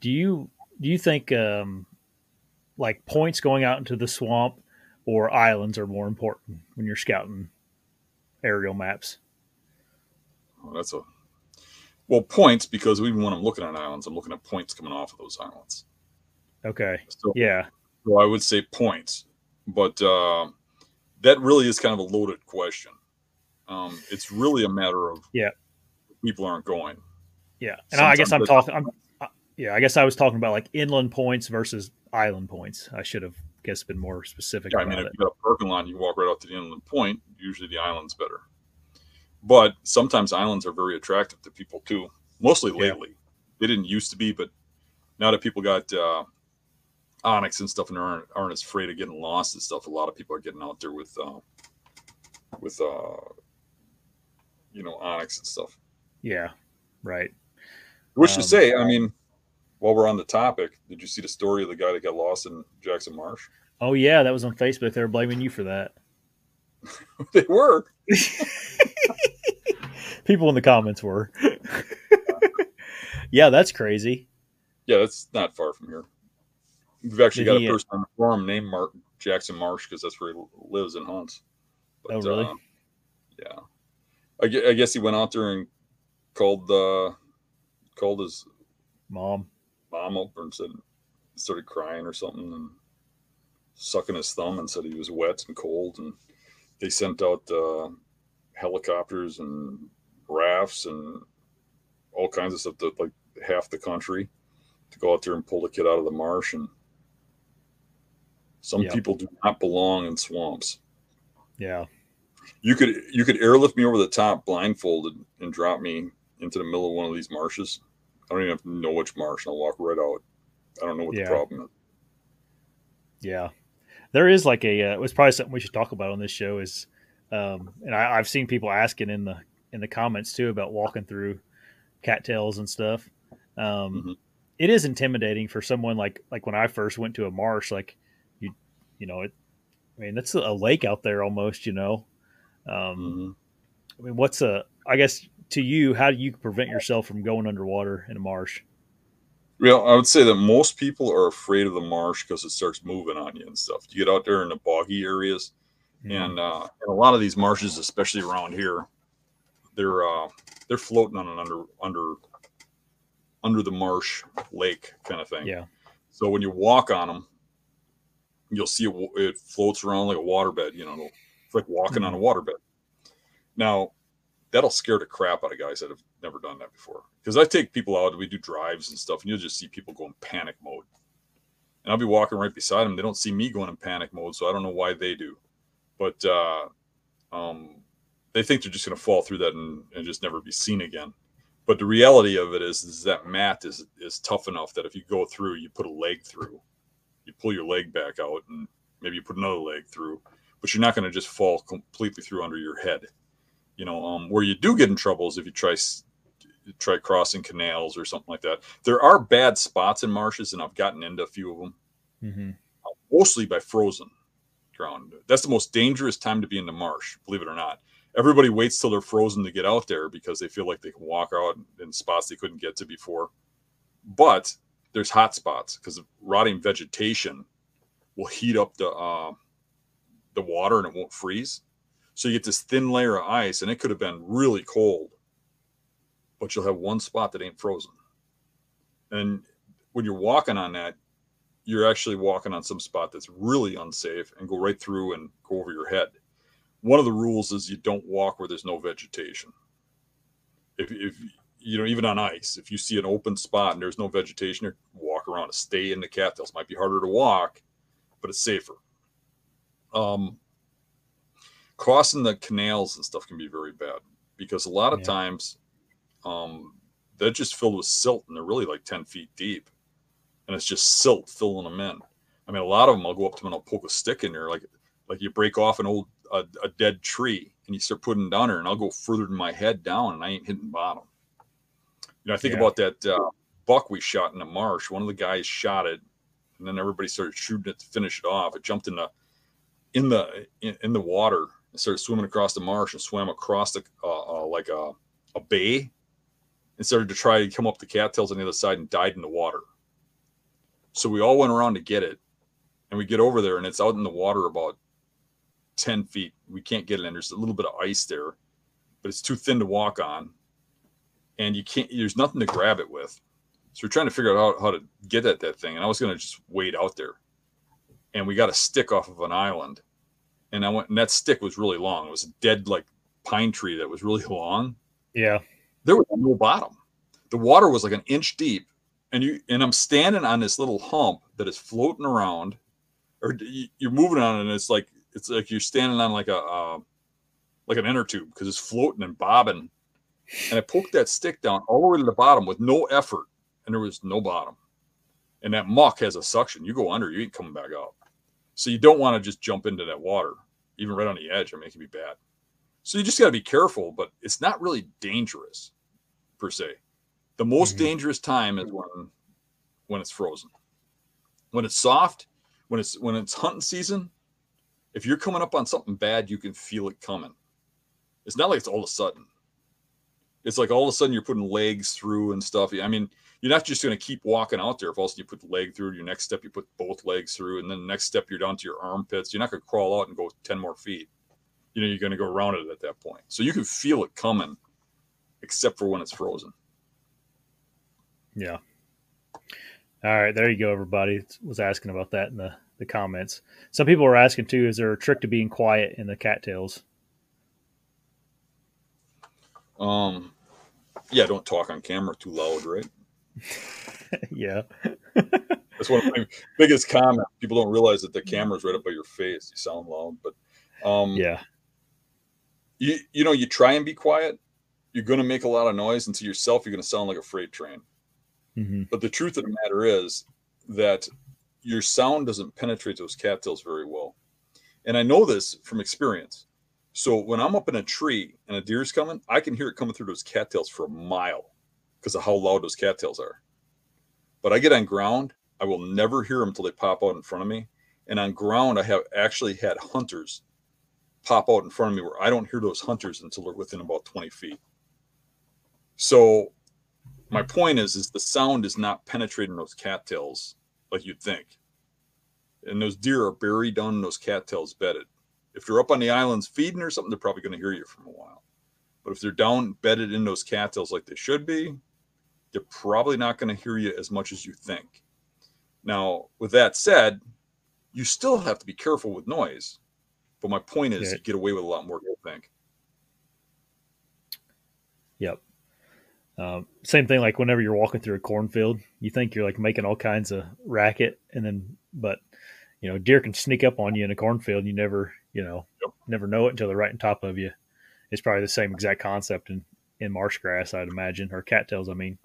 Do you do you think um, like points going out into the swamp or islands are more important when you're scouting aerial maps? Oh, that's a well points because even when I'm looking at islands, I'm looking at points coming off of those islands. Okay. So, Yeah. so I would say points, but uh, that really is kind of a loaded question. Um, it's really a matter of Yeah. people aren't going. Yeah. And I guess I'm talking. I'm. uh, Yeah, I guess I was talking about like inland points versus island points. I should have guess been more specific Yeah, I mean, if it. you got a parking lot, you walk right out to the inland point. Usually, the island's better. But sometimes islands are very attractive to people too. Mostly Yeah. lately, they didn't used to be, but now that people got uh, onX and stuff and aren't, aren't as afraid of getting lost and stuff, a lot of people are getting out there with uh, with uh, you know onX and stuff. Yeah. Right. Which to Um, say, I mean, while we're on the topic, did you see the story of the guy that got lost in Jackson Marsh? Oh yeah, that was on Facebook. They were blaming you for that. they were. People in the comments were. yeah, that's crazy. Yeah, that's not far from here. We've actually Did got he, a uh, person on the forum named Mark Jackson Marsh because that's where he lives and hunts. Oh, really? uh, yeah, I, I guess he went out there and called uh, called his Mom. mom up and said started crying or something and sucking his thumb and said he was wet and cold and they sent out uh, helicopters and rafts and all kinds of stuff to like half the country to go out there and pull the kid out of the marsh and some Yeah. people do not belong in swamps Yeah. you could you could airlift me over the top blindfolded and drop me into the middle of one of these marshes i don't even have to know which marsh and i'll walk right out i don't know what Yeah. the problem is Yeah, there is like a. Uh, it was probably something we should talk about on this show. Is, um, and I, I've seen people asking in the in the comments too about walking through cattails and stuff. Um, Mhm. it is intimidating for someone like like when I first went to a marsh. Like you, you know, it. I mean, that's a lake out there almost. You know, um, Mhm. I mean, what's a? I guess to you, how do you prevent yourself from going underwater in a marsh? Well, I would say that most people are afraid of the marsh because it starts moving on you and stuff. You get out there in the boggy areas, and uh, and a lot of these marshes, especially around here, they're uh, they're floating on an under under under the marsh lake kind of thing. yeah, So when you walk on them, you'll see it, it floats around like a waterbed. You know, it's like walking on a waterbed. Now, that'll scare the crap out of guys that have never done that before. Because I take people out, we do drives and stuff, and you'll just see people go in panic mode. And I'll be walking right beside them. They don't see me going in panic mode, so I don't know why they do. But uh, um, they think they're just going to fall through that and, and just never be seen again. But the reality of it is, is that mat is is tough enough that if you go through, you put a leg through, you pull your leg back out, and maybe you put another leg through, but you're not going to just fall completely through under your head. You know, um, where you do get in trouble is if you try try crossing canals or something like that. There are bad spots in marshes, and I've gotten into a few of them, hmm mostly by frozen ground. That's the most dangerous time to be in the marsh, believe it or not. Everybody waits till they're frozen to get out there because they feel like they can walk out in spots they couldn't get to before. But there's hot spots because rotting vegetation will heat up the uh, the water and it won't freeze. So you get this thin layer of ice, and it could have been really cold, but you'll have one spot that ain't frozen. And when you're walking on that, you're actually walking on some spot that's really unsafe and go right through and go over your head. One of the rules is you don't walk where there's no vegetation. If, if you know, even on ice, if you see an open spot and there's no vegetation, walk around. Stay in the cattails. Might be harder to walk, but it's safer. Um, crossing the canals and stuff can be very bad because a lot of Yeah. times um, they're just filled with silt and they're really like 10 feet deep and it's just silt filling them in. I mean, a lot of them, I'll go up to them and I'll poke a stick in there, like like you break off an old a, a dead tree and you start putting down there, and I'll go further than my head down, and I ain't hitting bottom. You know, I think Yeah. about that uh, buck we shot in the marsh. One of the guys shot it, and then everybody started shooting it to finish it off. It jumped in the in the in, in the water and started swimming across the marsh and swam across the uh, uh, like a a bay started to try to come up the cattails on the other side and died in the water. So we all went around to get it, and we get over there, and it's out in the water about 10 feet. We can't get it in. There's a little bit of ice there, but it's too thin to walk on. and you can't. There's nothing to grab it with. So we're trying to figure out how, how to get at that thing. And I was going to just wait out there, and we got a stick off of an island, and I went. And that stick was really long. It was a dead like pine tree that was really long. Yeah. There was no bottom. The water was like an inch deep, and you and I'm standing on this little hump that is floating around, or you're moving on, and it's like it's like you're standing on like a uh, like an inner tube because it's floating and bobbing. And I poked that stick down all the way to the bottom with no effort, and there was no bottom. And that muck has a suction. You go under, you ain't coming back up. So you don't want to just jump into that water, even right on the edge. I mean, it can be bad. So you just got to be careful, but it's not really dangerous per se. The most mm-hmm. dangerous time is when when it's frozen. When it's soft, when it's when it's hunting season, if you're coming up on something bad, you can feel it coming. It's not like it's all of a sudden. It's like all of a sudden you're putting legs through and stuff. I mean, you're not just going to keep walking out there. If also you put the leg through, your next step you put both legs through, and then the next step you're down to your armpits. You're not going to crawl out and go ten more feet. You know, you're going to go around it at that point. So you can feel it coming, except for when it's frozen. Yeah. All right, there you go. Everybody was asking about that in the the comments. Some people were asking too: Is there a trick to being quiet in the cattails? Um, yeah, don't talk on camera too loud, right? yeah. That's one of my biggest comments. People don't realize that the camera's right up by your face. You sound loud, but um, yeah. You you know you try and be quiet. You're going to make a lot of noise, and to yourself, you're going to sound like a freight train. Mm-hmm. But the truth of the matter is that your sound doesn't penetrate those cattails very well. And I know this from experience. So when I'm up in a tree and a deer's coming, I can hear it coming through those cattails for a mile because of how loud those cattails are. But I get on ground, I will never hear them until they pop out in front of me. And on ground, I have actually had hunters pop out in front of me where I don't hear those hunters until they're within about 20 feet. So my point is, is the sound is not penetrating those cattails like you'd think. And those deer are buried down in those cattails bedded. If they're up on the islands feeding or something, they're probably going to hear you from a while. But if they're down bedded in those cattails like they should be, they're probably not going to hear you as much as you think. Now, with that said, you still have to be careful with noise. But my point is, yeah. you get away with a lot more than you think. Yep. Um, same thing, like whenever you're walking through a cornfield, you think you're like making all kinds of racket, and then, but you know, deer can sneak up on you in a cornfield. And you never, you know, yep. never know it until they're right on top of you. It's probably the same exact concept in in marsh grass, I'd imagine, or cattails. I mean.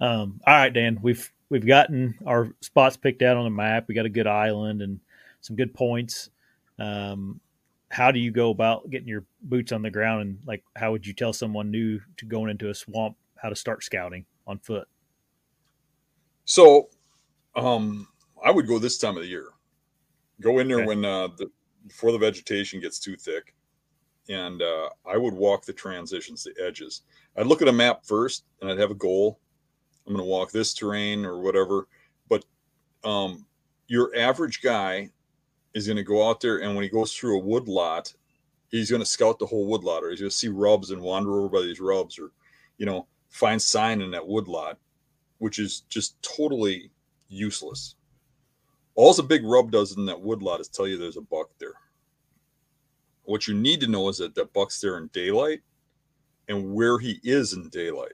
Um, all right, Dan, we've we've gotten our spots picked out on the map. We got a good island and some good points. Um, how do you go about getting your boots on the ground? And like how would you tell someone new to going into a swamp how to start scouting on foot? So um i would go this time of the year. Go in there okay. when uh the, before the vegetation gets too thick and uh, i would walk the transitions the edges. I'd look at a map first and i'd have a goal. I'm going to walk this terrain or whatever but um your average guy is going to go out there and when he goes through a wood lot, he's going to scout the whole wood lot, or he's going to see rubs and wander over by these rubs, or you know, find sign in that wood lot, which is just totally useless. All the big rub does in that wood lot is tell you there's a buck there. What you need to know is that that buck's there in daylight and where he is in daylight.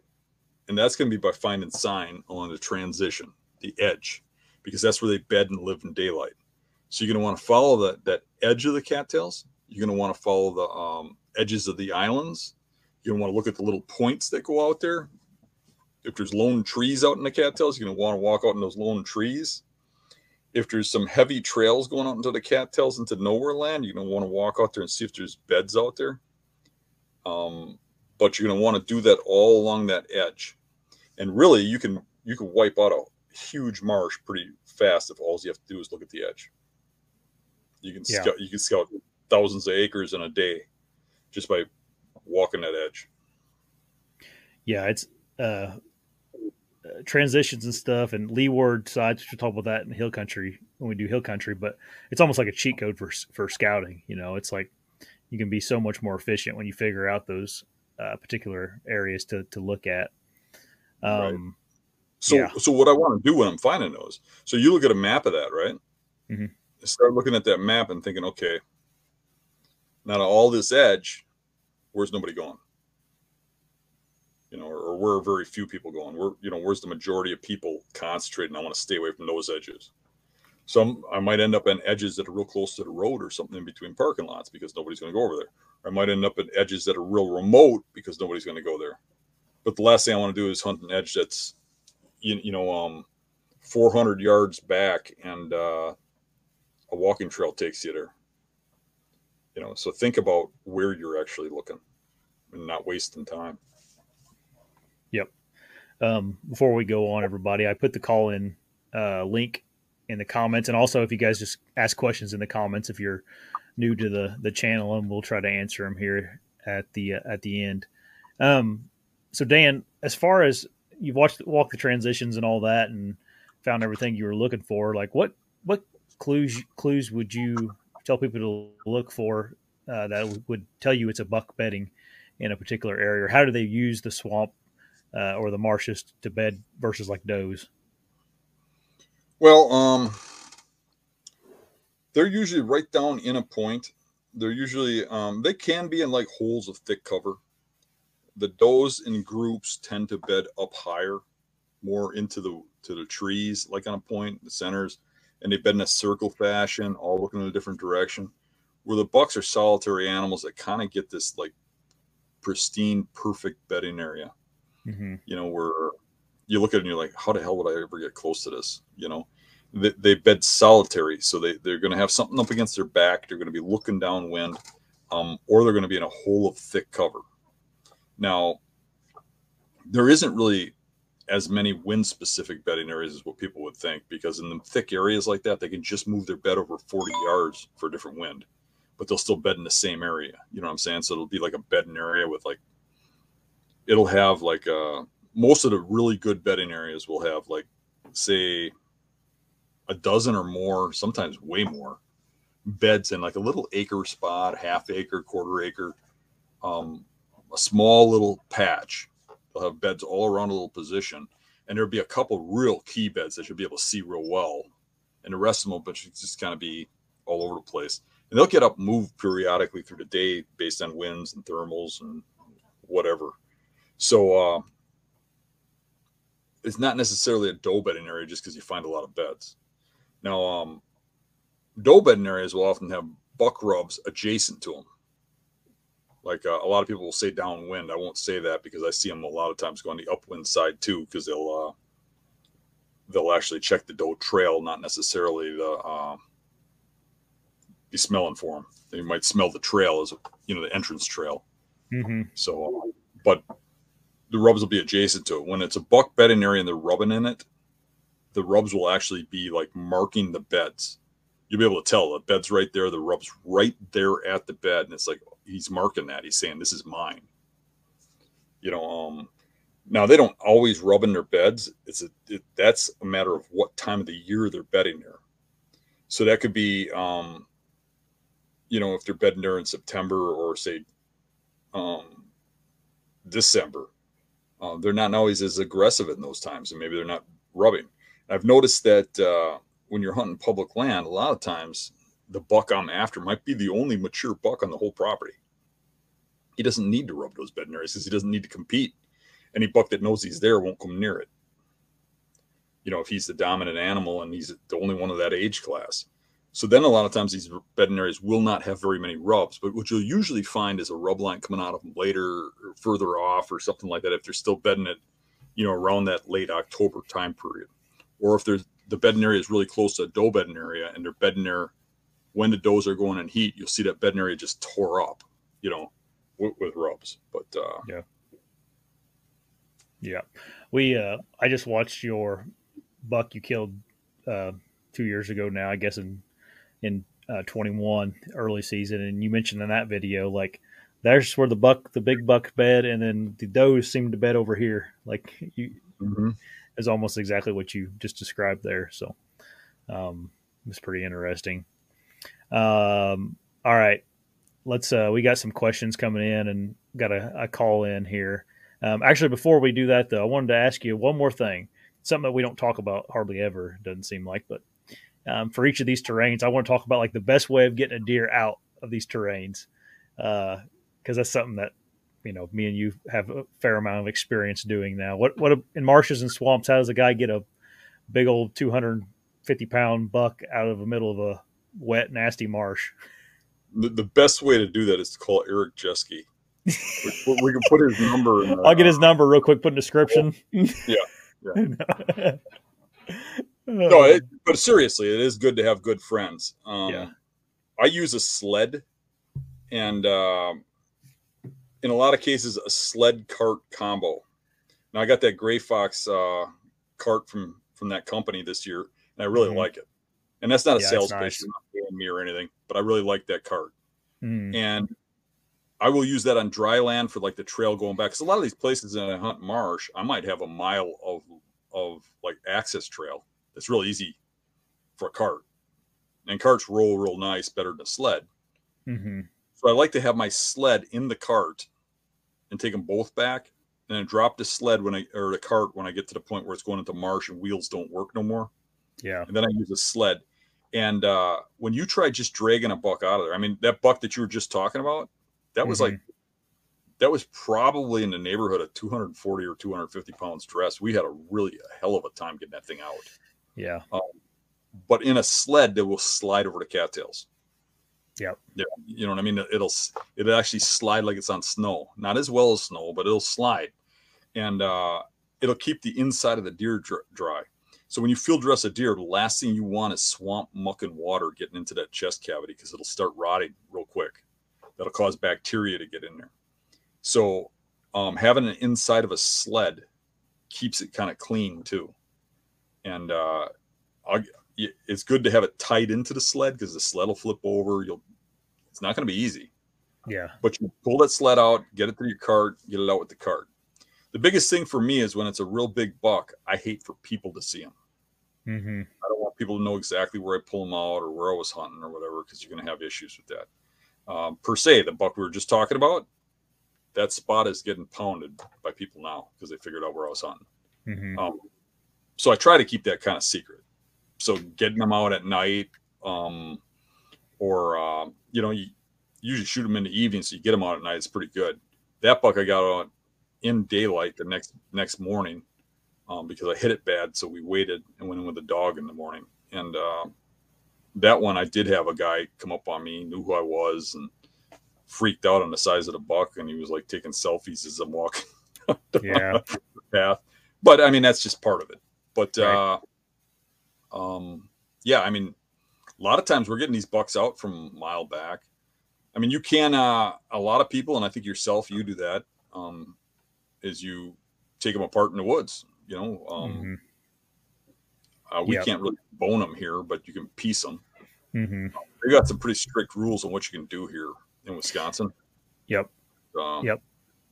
And that's going to be by finding sign along the transition, the edge, because that's where they bed and live in daylight. So you're going to want to follow that that edge of the cattails. You're going to want to follow the um, edges of the islands. You're going to want to look at the little points that go out there. If there's lone trees out in the cattails, you're going to want to walk out in those lone trees. If there's some heavy trails going out into the cattails into nowhere land, you're going to want to walk out there and see if there's beds out there. Um, but you're going to want to do that all along that edge. And really, you can you can wipe out a huge marsh pretty fast if all you have to do is look at the edge. You can yeah. scout, you can scout thousands of acres in a day just by walking that edge. Yeah, it's uh, transitions and stuff and leeward sides. We'll talk about that in hill country when we do hill country, but it's almost like a cheat code for for scouting. You know, it's like you can be so much more efficient when you figure out those uh, particular areas to to look at. Um, Right. So, Yeah. so what I want to do when I'm finding those, so you look at a map of that, right? Mhm. Start looking at that map and thinking, okay, now all this edge, where's nobody going? You know, or, or where are very few people going? Where, you know, where's the majority of people concentrating? I want to stay away from those edges. Some I might end up in edges that are real close to the road or something in between parking lots because nobody's going to go over there. Or I might end up in edges that are real remote because nobody's going to go there. But the last thing I want to do is hunt an edge that's you, you know um 400 yards back and uh, a walking trail takes you there you know so think about where you're actually looking and not wasting time Yep. um, before we go on, everybody, I put the call in uh, link in the comments, and also if you guys just ask questions in the comments if you're new to the the channel, and we'll try to answer them here at the uh, at the end. Um, so Dan, as far as you've watched walked the transitions and all that, and found everything you were looking for, like what what clues clues would you tell people to look for uh, that would tell you it's a buck bedding in a particular area, or how do they use the swamp uh, or the marshes to bed versus like does. well um they're usually right down in a point. They're usually um they can be in like holes of thick cover. The does in groups tend to bed up higher more into the to the trees like on a point the centers and they bed in a circle fashion all looking in a different direction where the bucks are solitary animals that kind of get this like pristine perfect bedding area. Mm-hmm. you know where you look at it and you're like how the hell would i ever get close to this? You know? They, they bed solitary so they, they're going to have something up against their back they're going to be looking downwind um, or they're going to be in a hole of thick cover. Now there isn't really as many wind specific bedding areas as what people would think because in the thick areas like that they can just move their bed over 40 yards for a different wind but they'll still bed in the same area you know what i'm saying? So it'll be like a bedding area with like it'll have like uh most of the really good bedding areas will have like say a dozen or more sometimes way more beds in like a little acre spot half acre quarter acre um a small little patch they'll have beds all around a little position and there'll be a couple real key beds that you'll be able to see real well and the rest of them will just kind of be all over the place and they'll get up move periodically through the day based on winds and thermals and whatever so uh, it's not necessarily a doe bedding area just because you find a lot of beds. Now, um, doe bedding areas will often have buck rubs adjacent to them. Like uh, a lot of people will say downwind. I won't say that because I see them a lot of times going the upwind side too because they'll uh, they'll actually check the doe trail, not necessarily the uh, be smelling for them. They might smell the trail as you know the entrance trail. Mm-hmm. So, uh, but the rubs will be adjacent to it. When it's a buck bedding area and they're rubbing in it, the rubs will actually be like marking the beds. You'll be able to tell the bed's right there, the rub's right there at the bed, and it's like he's marking that. He's saying this is mine. You know, um, now they don't always rub in their beds. It's a it, that's a matter of what time of the year they're bedding there. So that could be, um, you know, if they're bedding there in September or say, um, December, uh, they're not always as aggressive in those times, and maybe they're not rubbing. I've noticed that uh, when you're hunting public land, a lot of times the buck I'm after might be the only mature buck on the whole property. He doesn't need to rub those bedding areas because he doesn't need to compete. Any buck that knows he's there won't come near it. You know, if he's the dominant animal and he's the only one of that age class. So then a lot of times these areas will not have very many rubs, but what you'll usually find is a rub line coming out of them later or further off or something like that if they're still bedding it, you know, around that late October time period. Or if there's the bedding area is really close to a doe bedding area and they're bedding there when the does are going in heat, you'll see that bedding area just tore up, you know, with, with rubs. But uh, Yeah. Yeah. We uh I just watched your buck you killed uh two years ago now, I guess in in uh 21 early season and you mentioned in that video like there's where the buck the big buck bed and then the does seem to bed over here. Like you is almost exactly what you just described there. So um it's pretty interesting. Um all right. let's uh, we got some questions coming in and got a, a call in here. Um, actually, before we do that, though, I wanted to ask you one more thing. Something that we don't talk about hardly ever, doesn't seem like, but um, for each of these terrains, I want to talk about like the best way of getting a deer out of these terrains, because uh, that's something that you know me and you have a fair amount of experience doing now. What what in marshes and swamps? How does a guy get a big old two hundred fifty pound buck out of the middle of a wet, nasty marsh? The, the best way to do that is to call Eric Jeske. we, we, can put his number. In, I'll get his number real quick. Put in description. Yeah, yeah. no, it, but seriously, it is good to have good friends. Um, yeah. I use a sled, and uh, in a lot of cases, a sled cart combo. Now I got that Gray Fox uh, cart from from that company this year, and I really mm-hmm. like it. And that's not a yeah, sales pitch, nice. not paying me or anything, but I really like that cart. Mm. And I will use that on dry land for like the trail going back. Because a lot of these places in a hunt marsh, I might have a mile of of like access trail that's real easy for a cart. And carts roll real nice, better than a sled. Mm-hmm. So I like to have my sled in the cart and take them both back, and then drop the sled when I or the cart when I get to the point where it's going into marsh and wheels don't work no more. Yeah. And then I use a sled. And uh, when you try just dragging a buck out of there, I mean that buck that you were just talking about, that was mm-hmm. like that was probably in the neighborhood of 240 or 250 pounds dress. We had a really a hell of a time getting that thing out. Yeah. Um, but in a sled that will slide over the cattails. Yep. Yeah. You know what I mean? It'll it'll actually slide like it's on snow. Not as well as snow, but it'll slide, and uh, it'll keep the inside of the deer dry. So when you field dress a deer, the last thing you want is swamp muck and water getting into that chest cavity because it'll start rotting real quick. That'll cause bacteria to get in there. So um, having an inside of a sled keeps it kind of clean too. And uh, it's good to have it tied into the sled because the sled will flip over. You'll it's not going to be easy. Yeah. But you pull that sled out, get it through your cart, get it out with the cart. The biggest thing for me is when it's a real big buck, I hate for people to see them. Mm-hmm. I don't want people to know exactly where I pull them out or where I was hunting or whatever because you're going to have issues with that. Um, per se, the buck we were just talking about, that spot is getting pounded by people now because they figured out where I was hunting. Mm-hmm. Um, so I try to keep that kind of secret. So getting them out at night, um, or uh, you know, you usually shoot them in the evening, so you get them out at night. It's pretty good. That buck I got on in daylight the next next morning um, because I hit it bad. So we waited and went in with a dog in the morning. And uh, that one, I did have a guy come up on me, knew who I was, and freaked out on the size of the buck, and he was like taking selfies as I'm walking yeah. the path. But I mean, that's just part of it. But right. uh, um, yeah, I mean, a lot of times we're getting these bucks out from mile back. I mean, you can. Uh, a lot of people, and I think yourself, you do that. Um, is you take them apart in the woods. You know, um, mm-hmm. uh, we yep. can't really bone them here, but you can piece them. Mm-hmm. They got some pretty strict rules on what you can do here in Wisconsin. Yep. Um, yep.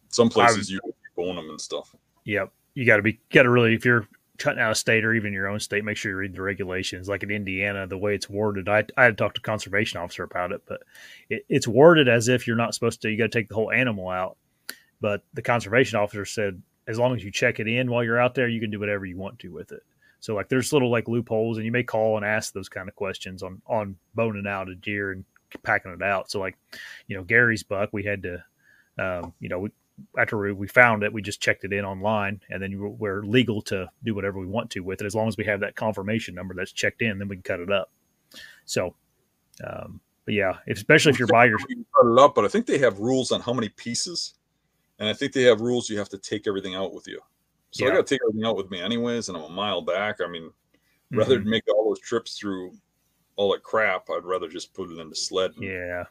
Some places you bone them and stuff. Yep. You got to be got to really if you're cutting out a state or even your own state, make sure you read the regulations. Like in Indiana, the way it's worded, I, I had to talk to conservation officer about it, but it, it's worded as if you're not supposed to. You got to take the whole animal out. But the conservation officer said as long as you check it in while you're out there, you can do whatever you want to with it. So like there's little like loopholes, and you may call and ask those kind of questions on on boning out a deer and packing it out. So like, you know, Gary's buck, we had to, um, you know, we, after we found it, we just checked it in online, and then we're legal to do whatever we want to with it as long as we have that confirmation number that's checked in. Then we can cut it up. So, um, but yeah, especially if you're by your cut it up, but I think they have rules on how many pieces and I think they have rules you have to take everything out with you. So yeah. I got to take everything out with me anyways, and I'm a mile back. I mean, mm-hmm. rather than make all those trips through all that crap, I'd rather just put it in the sled. yeah,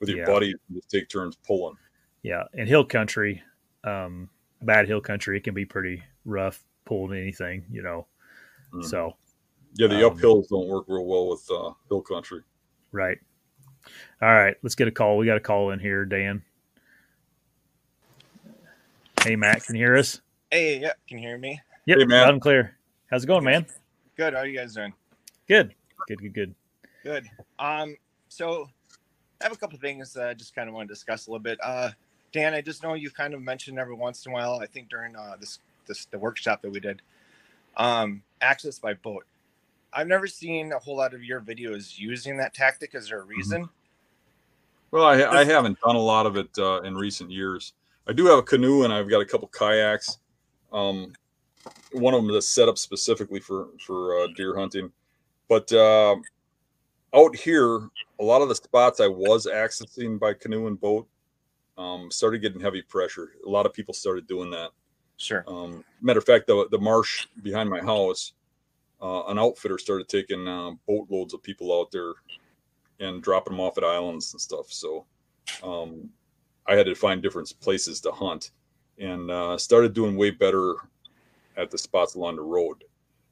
with your yeah. buddies, just take turns pulling. Yeah, in hill country, um, bad hill country, it can be pretty rough pulling anything, you know. Mm. So, yeah, the um, uphills don't work real well with uh, hill country. Right. All right, let's get a call. We got a call in here, Dan. Hey, Matt, can you hear us? Hey, yeah, can you hear me? Yep, hey, loud and clear. How's it going, man? Good. How are you guys doing? Good. Good. Good. Good. Good. Um. So, I have a couple things that I just kind of want to discuss a little bit. Uh, Dan, I just know you kind of mentioned every once in a while. I think during uh, this this the workshop that we did, um, access by boat. I've never seen a whole lot of your videos using that tactic. Is there a reason? Well, I, I haven't done a lot of it uh, in recent years. I do have a canoe and I've got a couple kayaks. Um, one of them is set up specifically for for uh, deer hunting, but uh, out here, a lot of the spots I was accessing by canoe and boat um, started getting heavy pressure. A lot of people started doing that. Sure. Um, matter of fact, the the marsh behind my house, uh, an outfitter started taking uh, boatloads of people out there and dropping them off at islands and stuff. So um, I had to find different places to hunt and uh, started doing way better at the spots along the road.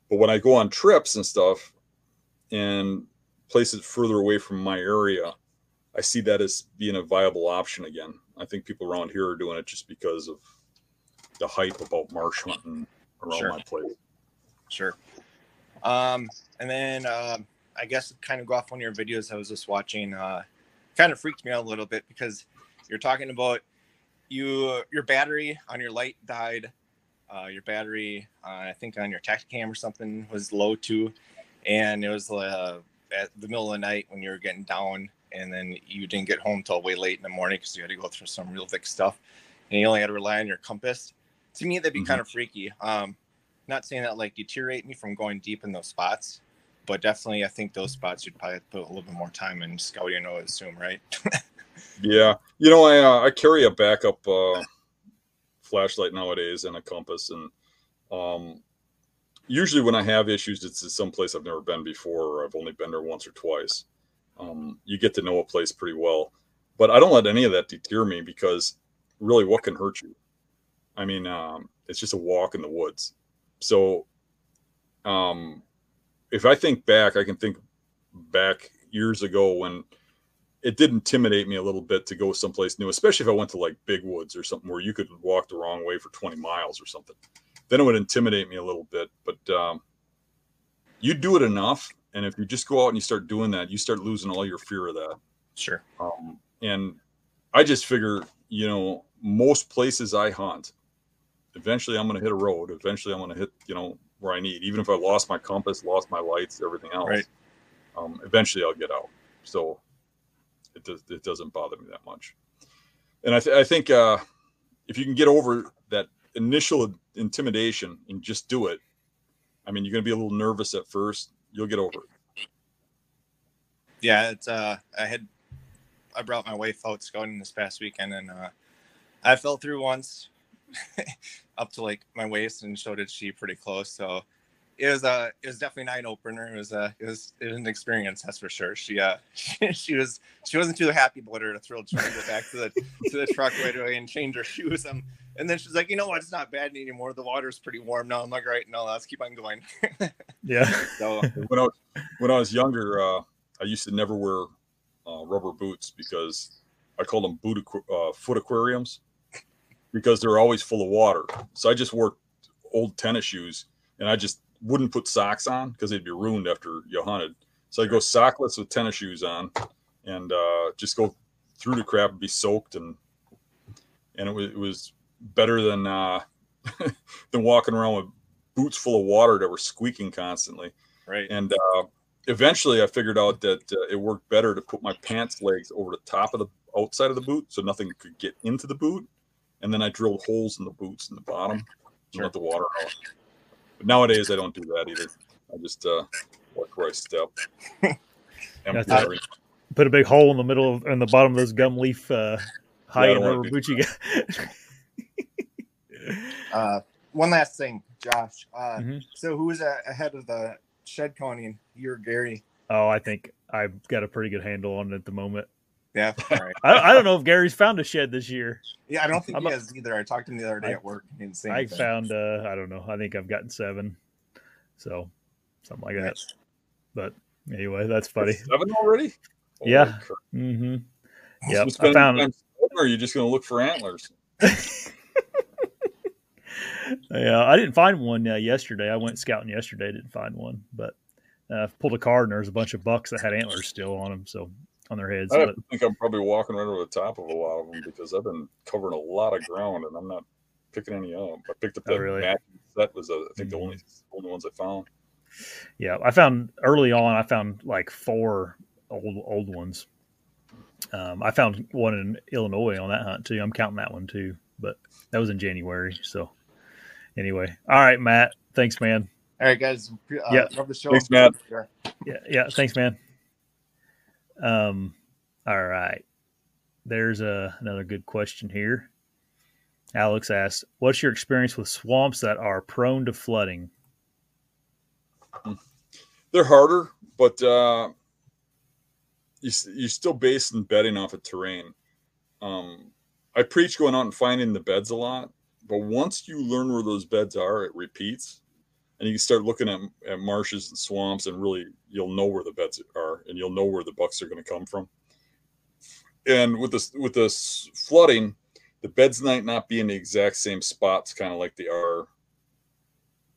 But when I go on trips and stuff and places further away from my area, I see that as being a viable option again. I think people around here are doing it just because of the hype about marsh hunting around Sure. my place. Sure. Um, and then um, I guess kind of go off one of your videos I was just watching. Uh, kind of freaked me out a little bit because you're talking about you your battery on your light died. Uh, your battery, uh, I think on your Tactacam or something, was low too, and it was uh, at the middle of the night when you were getting down, and then you didn't get home till way late in the morning because you had to go through some real thick stuff, and you only had to rely on your compass. To me, that'd be Mhm. kind of freaky. Um, not saying that like deteriorate me from going deep in those spots, but definitely I think those spots you'd probably put a little bit more time in scouting. I would assume, right? Yeah, you know, I uh, I carry a backup uh, flashlight nowadays and a compass, and um, usually when I have issues, it's in some place I've never been before, or I've only been there once or twice. Um, you get to know a place pretty well, but I don't let any of that deter me because really, what can hurt you? I mean, um, it's just a walk in the woods. So, um, if I think back, I can think back years ago when it did intimidate me a little bit to go someplace new, especially if I went to like big woods or something where you could walk the wrong way for 20 miles or something. Then it would intimidate me a little bit. But um, you do it enough. And if you just go out and you start doing that, you start losing all your fear of that. Sure. Um, and I just figure, you know, most places I hunt, eventually I'm going to hit a road. Eventually I'm going to hit, you know, where I need. Even if I lost my compass, lost my lights, everything else, Right. um, eventually I'll get out. So it does, it doesn't bother me that much. And I, th- I think uh, if you can get over that initial intimidation and just do it, I mean, you're going to be a little nervous at first. You'll get over it. Yeah, it's uh I had I brought my wife out scouting this past weekend and uh I fell through once up to like my waist and so did she pretty close. So it was uh it was definitely an eye opener. It was uh it was it was an experience, that's for sure. She uh she, was she wasn't too happy about her thrilled trying to get back to the to the truck right away and change her shoes. Um and then she's like, you know what, it's not bad anymore. The water's pretty warm now. I'm like, right, no, let's keep on going. Yeah. so when I was when I was younger, uh, I used to never wear uh, rubber boots because I called them boot aqu- uh, foot aquariums because they're always full of water. So I just wore old tennis shoes and I just wouldn't put socks on because they'd be ruined after you hunted. So I'd go sockless with tennis shoes on and uh, just go through the crap and be soaked and and it was, it was better than uh, than walking around with boots full of water that were squeaking constantly. right. And uh, eventually, I figured out that uh, it worked better to put my pants legs over the top of the outside of the boot, so nothing could get into the boot. And then I drilled holes in the boots in the bottom and Sure. let the water out. But nowadays, I don't do that either. I just uh, watch where I step. Empty Put a big hole in the middle of in the bottom of those Gumleaf uh, high I end don't rubber do boots. Uh, one last thing, Josh. Uh, Mhm. So who was ahead of the shed coning? You're Gary? Oh, I think I've got a pretty good handle on it at the moment. Yeah. All right. I, I don't know if Gary's found a shed this year. Yeah, I don't think I'm he a- has either. I talked to him the other day I- at work. He didn't say I anything. found uh I don't know. I think I've gotten seven. So something like that. Nice. But anyway, that's funny. Seven already? Holy Yeah. Mm-hmm. You Yep. I spend found time scouting, or are you just going to look for antlers? yeah, I didn't find one uh, yesterday. I went scouting yesterday, didn't find one, but uh, pulled a card and there's a bunch of bucks that had antlers still on them. So on their heads. I but- think I'm probably walking right over the top of a lot of them because I've been covering a lot of ground and I'm not picking any up. I picked up Oh, that really? matching set was uh, I think the Mhm. only only ones I found. Yeah, I found early on. I found like four old old ones. Um, I found one in Illinois on that hunt too. I'm counting that one too, but that was in January. So anyway, all right, Matt. Thanks, man. All right, guys. Uh, Yeah. Love the show. Thanks, Matt. Yeah, yeah. Thanks, man. Um, all right. There's a, another good question here. Alex asks, "What's your experience with swamps that are prone to flooding?" They're harder, but uh, you you still basing bedding off of terrain. Um, I preach going out and finding the beds a lot, but once you learn where those beds are, it repeats, and you can start looking at, at marshes and swamps, and really you'll know where the beds are, and you'll know where the bucks are going to come from. And with this with this flooding, the beds might not be in the exact same spots, kind of like they are,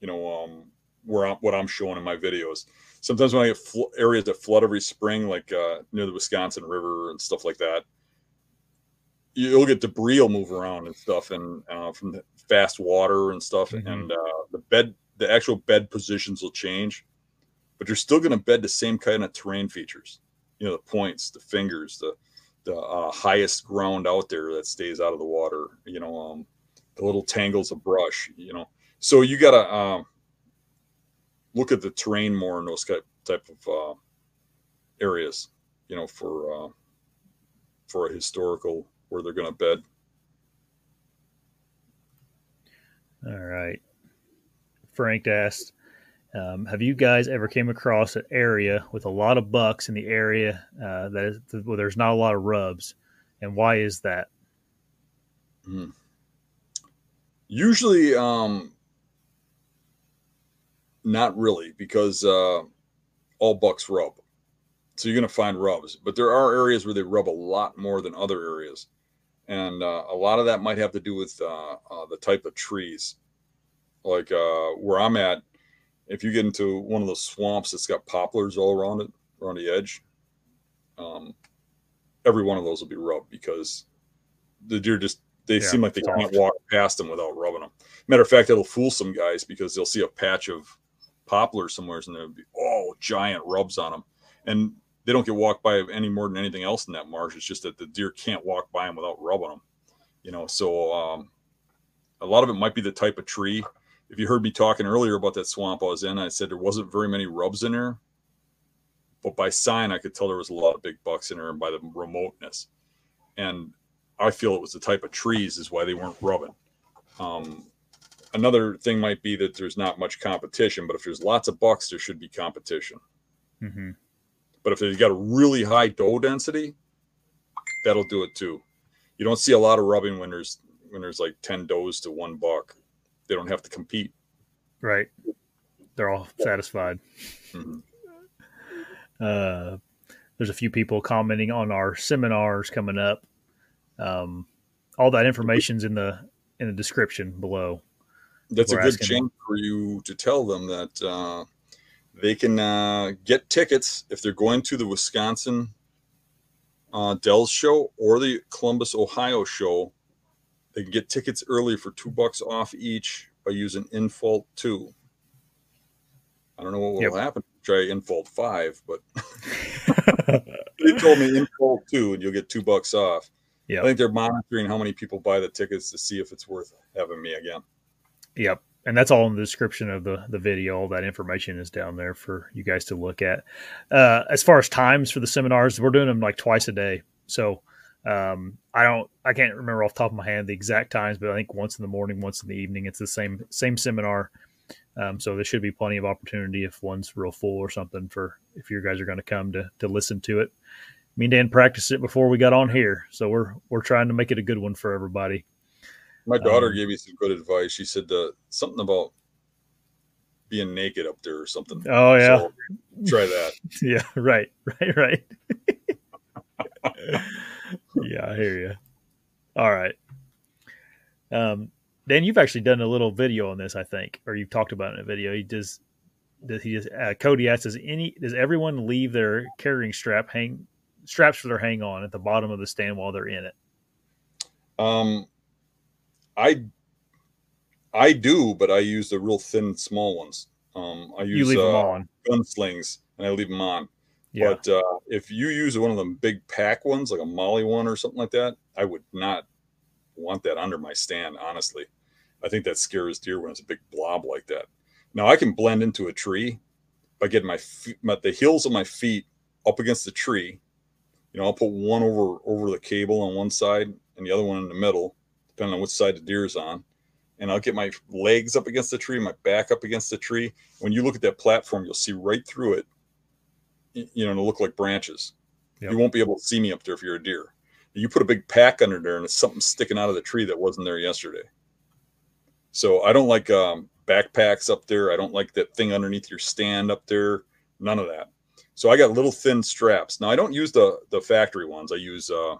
you know, um, where I'm, what I'm showing in my videos. Sometimes when I get fl- areas that flood every spring, like uh, near the Wisconsin River and stuff like that, you'll get debris will move around and stuff, and uh, from the fast water and stuff, Mhm. and uh, the bed, the actual bed positions will change, but you're still going to bed the same kind of terrain features. You know, the points, the fingers, the the uh, highest ground out there that stays out of the water. You know, um, the little tangles of brush. You know, so you got to um, look at the terrain more in those type type of uh, areas. You know, for uh, for a historical where they're going to bed. All right. Frank asked, um, "Have you guys ever came across an area with a lot of bucks in the area uh, that is, where there's not a lot of rubs, and why is that?" Usually, um, not really, because uh, all bucks rub. So you're going to find rubs, but there are areas where they rub a lot more than other areas, and uh, a lot of that might have to do with uh, uh, the type of trees. Like uh, where I'm at, if you get into one of those swamps that's got poplars all around it, around the edge, um, every one of those will be rubbed because the deer just they Yeah, seem like they can't walk past them without rubbing them. Matter of fact, it'll fool some guys because they'll see a patch of poplar somewhere and there'll be oh giant rubs on them, and they don't get walked by any more than anything else in that marsh. It's just that the deer can't walk by them without rubbing them. You know, so um, a lot of it might be the type of tree. If you heard me talking earlier about that swamp I was in, I said there wasn't very many rubs in there, but by sign I could tell there was a lot of big bucks in there, and by the remoteness, and I feel it was the type of trees is why they weren't rubbing. Um, another thing might be that there's not much competition, but if there's lots of bucks, there should be competition. hmm But if they've got a really high doe density, that'll do it too. You don't see a lot of rubbing when there's when there's like ten does to one buck. They don't have to compete. Right. They're all satisfied. Mhm. Uh, there's a few people commenting on our seminars coming up. Um, all that information's in the in the description below. That's We're a good chance for you to tell them that uh, they can uh, get tickets if they're going to the Wisconsin uh, Dells show or the Columbus, Ohio show. They can get tickets early for two bucks off each by using Infalt two. I don't know what will Yep. happen. Try Infalt five, but they told me Infalt two, and you'll get two bucks off. Yep. I think they're monitoring how many people buy the tickets to see if it's worth having me again. Yep. And that's all in the description of the, the video. All that information is down there for you guys to look at. Uh, as far as times for the seminars, we're doing them like twice a day. So um, I don't, I can't remember off the top of my head the exact times, but I think once in the morning, once in the evening. It's the same same seminar. Um, so there should be plenty of opportunity if one's real full or something for if you guys are going to come to to listen to it. Me and Dan practiced it before we got on here, so we're we're trying to make it a good one for everybody. My daughter Um, gave me some good advice. She said uh, something about being naked up there or something. Oh yeah, So, try that. yeah, right, right, right. yeah, I hear you. All right. Um, Dan, you've actually done a little video on this, I think, or you've talked about it in a video. He does. Does he? Just, uh, Cody asks, "Does any? Does everyone leave their carrying strap hang straps for their hang on at the bottom of the stand while they're in it? Um, I I do, but I use the real thin, small ones. Um, I use You leave uh, them on. gunslings and I leave them on. Yeah. But uh, if you use one of them big pack ones, like a MOLLE one or something like that, I would not want that under my stand. Honestly, I think that scares deer when it's a big blob like that. Now I can blend into a tree by getting my, feet, my the heels of my feet up against the tree. You know, I'll put one over over the cable on one side and the other one in the middle, depending on which side the deer's on. And I'll get my legs up against the tree, my back up against the tree. When you look at that platform, you'll see right through it you know, to look like branches. Yep. You won't be able to see me up there if you're a deer. You put a big pack under there and it's something sticking out of the tree that wasn't there yesterday. So I don't like um, backpacks up there. I don't like that thing underneath your stand up there. None of that. So I got little thin straps. Now I don't use the the factory ones. I use uh,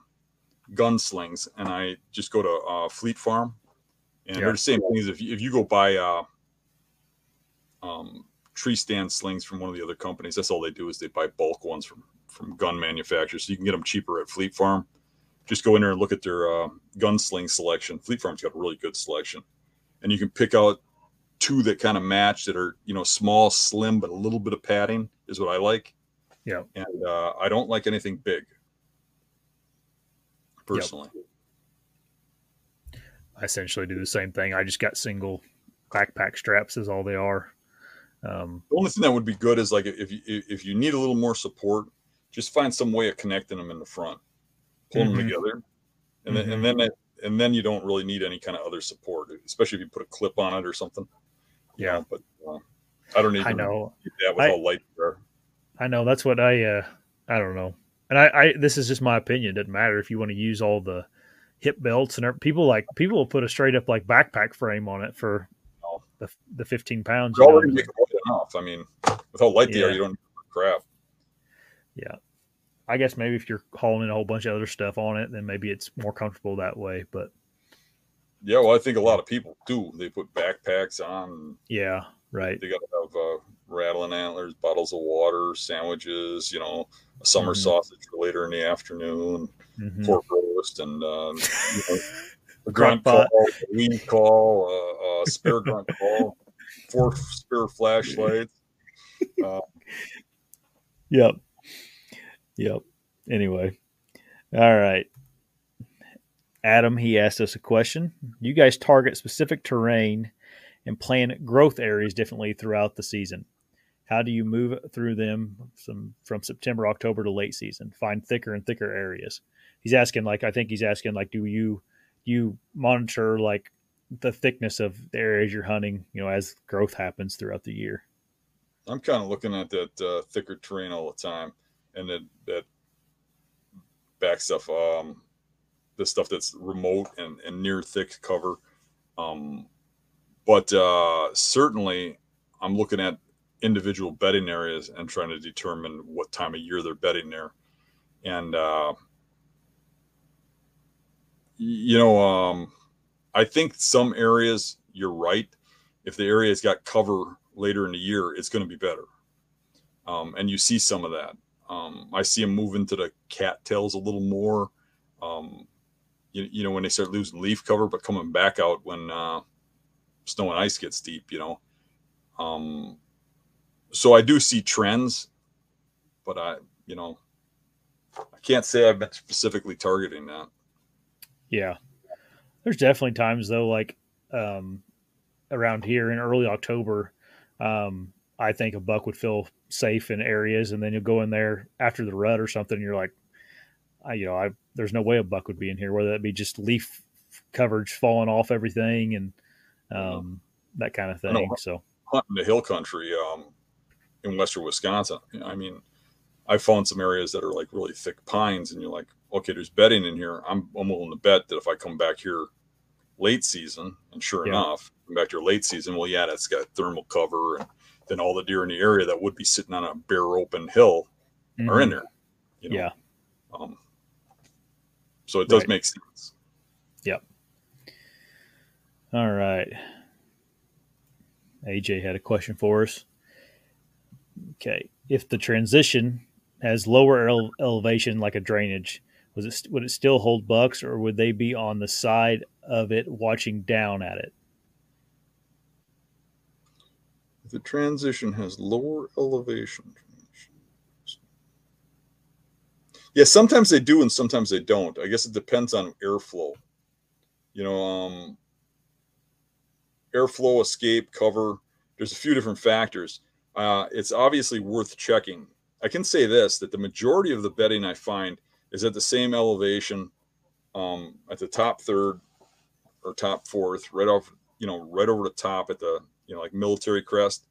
gunslings, and I just go to uh, Fleet Farm, and Yeah. they're the same things. If you, if you go buy uh, um, tree stand slings from one of the other companies. That's all they do is they buy bulk ones from from gun manufacturers. So you can get them cheaper at Fleet Farm. Just go in there and look at their uh, gunsling selection. Fleet Farm's got a really good selection, and you can pick out two that kind of match that are you know small, slim, but a little bit of padding is what I like. Yeah. and uh, I don't like anything big. Personally, I essentially do the same thing. I just got single backpack straps is all they are. Um, the only thing that would be good is like if you if you need a little more support, just find some way of connecting them in the front, pull Mhm. them together, and then Mhm. and then and then you don't really need any kind of other support, especially if you put a clip on it or something. Yeah. know, but uh, I don't need I know, that with I- how light they are. I know. That's what I. Uh, I don't know. And I, I. This is just my opinion. It doesn't matter if you want to use all the hip belts and people like people will put a straight up like backpack frame on it for the the fifteen pounds. You know? Already making light enough. I mean, with how light they are, you don't need crap. Yeah. I guess maybe if you're hauling in a whole bunch of other stuff on it, then maybe it's more comfortable that way. But Yeah, well, I think a lot of people do. They put backpacks on. yeah, right. They got to have uh, rattling antlers, bottles of water, sandwiches. You know, a summer Mhm. sausage for later in the afternoon. Mhm. pork roast and uh, you know, a grunt call, a weed call, uh, a spare grunt call, four spare flashlights. Uh, Yep. Yep. Anyway. All right. Adam, he asked us a question. You guys target specific terrain and plan growth areas differently throughout the season. How do you move through them from, from September, October to late season? Find thicker and thicker areas. He's asking, like, I think he's asking, like, do you you monitor like the thickness of the areas you're hunting, you know, as growth happens throughout the year? I'm kind of looking at that uh, thicker terrain all the time, and that that back stuff, um, the stuff that's remote and, and near thick cover. Um, but uh, certainly, I'm looking at individual bedding areas and trying to determine what time of year they're bedding there, and uh, you know, um, I think some areas you're right. If the area's got cover later in the year, it's going to be better. Um, and you see some of that. Um, I see them move into the cattails a little more. Um, you, you know, when they start losing leaf cover, but coming back out when uh, snow and ice gets deep, you know. Um, so I do see trends, but I, you know, I can't say I've been specifically targeting that. Yeah. There's definitely times though, like um, around here in early October, um, I think a buck would feel safe in areas, and then you'll go in there after the rut or something. And you're like, I, you know, I there's no way a buck would be in here, whether that be just leaf coverage falling off everything and um, that kind of I know. thing. So hunting the hill country um, in western Wisconsin. I mean, I found some areas that are like really thick pines, and you're like, okay, there's bedding in here. I'm, I'm willing to bet that if I come back here late season, and sure Yeah. enough, come back here late season, well, yeah, that's got thermal cover, and then all the deer in the area that would be sitting on a bare open hill are in there. You know? Yeah. Um, so it does Right. make sense. Yep. All right. AJ had a question for us. Okay. If the transition has lower ele- elevation like a drainage, was it would it still hold bucks, or would they be on the side of it watching down at it? The transition has lower elevation. Yeah, sometimes they do and sometimes they don't. I guess it depends on airflow. You know, um, airflow, escape, cover. There's a few different factors. Uh, it's obviously worth checking. I can say this that the majority of the bedding I find is at the same elevation um, at the top third or top fourth, right off, you know, right over the top at the, you know, like military crest.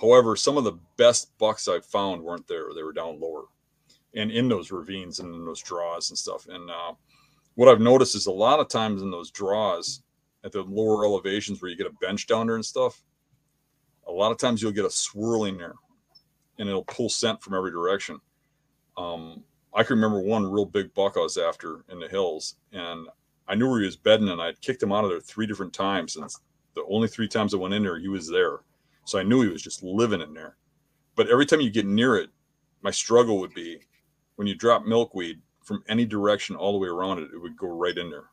However, some of the best bucks I've found weren't there. They were down lower and in those ravines and in those draws and stuff. And uh, what I've noticed is a lot of times in those draws at the lower elevations where you get a bench down there and stuff, a lot of times you'll get a swirling there and it'll pull scent from every direction. Um, I can remember one real big buck I was after in the hills, and I knew where he was bedding, and I'd kicked him out of there three different times. And the only three times I went in there, he was there. So I knew he was just living in there. But every time you get near it, my struggle would be when you drop milkweed from any direction all the way around it, it would go right in there.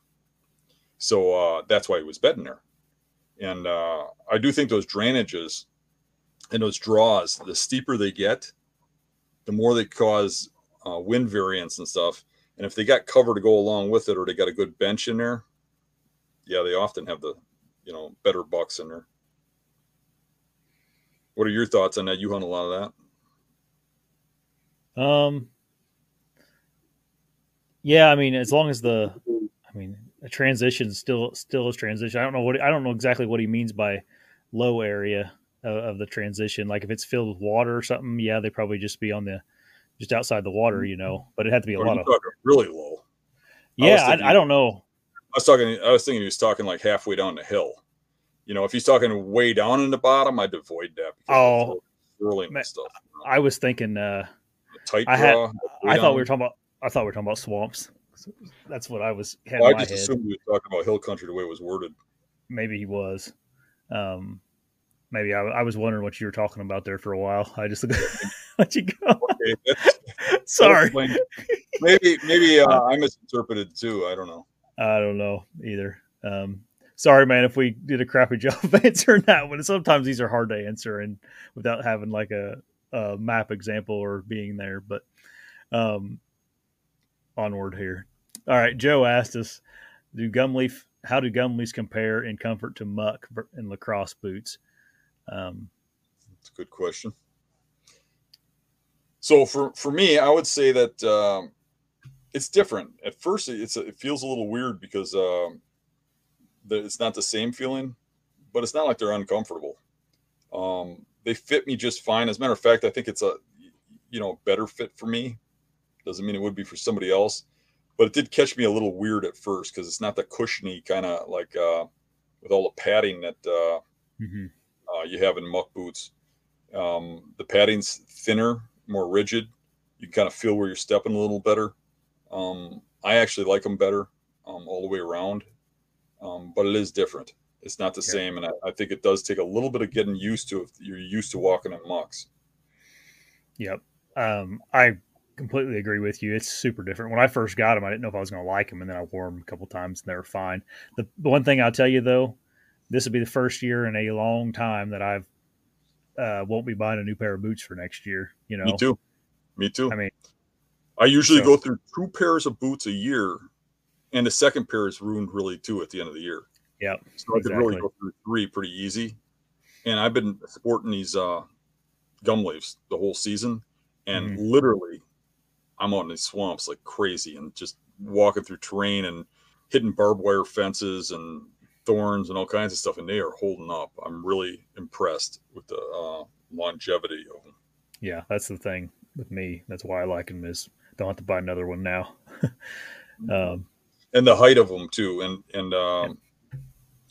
So uh, that's why he was bedding there. And uh, I do think those drainages and those draws, the steeper they get, the more they cause uh, wind variance and stuff. And if they got cover to go along with it, or they got a good bench in there, yeah, they often have the, you know, better bucks in there. What are your thoughts on that? You hunt a lot of that. Um. Yeah, I mean, as long as the, I mean, a transition still still is transition. I don't know what I don't know exactly what he means by low area of, of, the transition. Like if it's filled with water or something, yeah, they probably just be on the just outside the water, you know. But it had to be a lot of really low. Yeah, I, thinking, I, I, don't know. I was talking. I was thinking he was talking like halfway down the hill. You know, if he's talking way down in the bottom, I'd avoid that. Oh, man, stuff. You know? I was thinking. uh Tight I had. I down. thought we were talking about. I thought we were talking about swamps. That's what I was. Well, I just head. assumed we were talking about hill country the way it was worded. Maybe he was. Um, maybe I, I, was wondering what you were talking about there for a while. I just let you go. Okay, that's, Sorry. That's maybe maybe uh, I misinterpreted too. I don't know. I don't know either. Um, sorry, man, if we did a crappy job of answering that one. Sometimes these are hard to answer and without having like a, a map example or being there. But um, onward here. All right, Joe asked us, "Do Gumleaf? How do Gumleaves compare in comfort to muck and LaCrosse boots?" Um, That's a good question. So for for me, I would say that um, it's different. At first, it's it feels a little weird because um, the, it's not the same feeling, but it's not like they're uncomfortable. Um, they fit me just fine. As a matter of fact, I think it's a you know better fit for me. Doesn't mean it would be for somebody else, but it did catch me a little weird at first because it's not the cushiony kind of like uh, with all the padding that uh, mm-hmm uh, you have in muck boots. Um, the padding's thinner, more rigid. You can kind of feel where you're stepping a little better. Um, I actually like them better um, all the way around, um, but it is different. It's not the yeah. same, and I, I, think it does take a little bit of getting used to if you're used to walking in mucks. Yep, um, I completely agree with you. It's super different. When I first got them, I didn't know if I was going to like them, and then I wore them a couple times, and they were fine. The, the one thing I'll tell you though this will be the first year in a long time that I've uh, won't be buying a new pair of boots for next year. You know, me too. Me too. I mean, I usually so, go through two pairs of boots a year, and the second pair is ruined really too at the end of the year. Yeah, so I exactly. could really go through three pretty easy. And I've been sporting these uh, Gumleaves the whole season, and mm-hmm. literally, I'm out in these swamps like crazy, and just walking through terrain and hitting barbed wire fences and thorns and all kinds of stuff, and they are holding up. I'm really impressed with the uh, longevity of them. Yeah, that's the thing with me. That's why I like them. Is don't have to buy another one now. um, and the height of them too, and and um,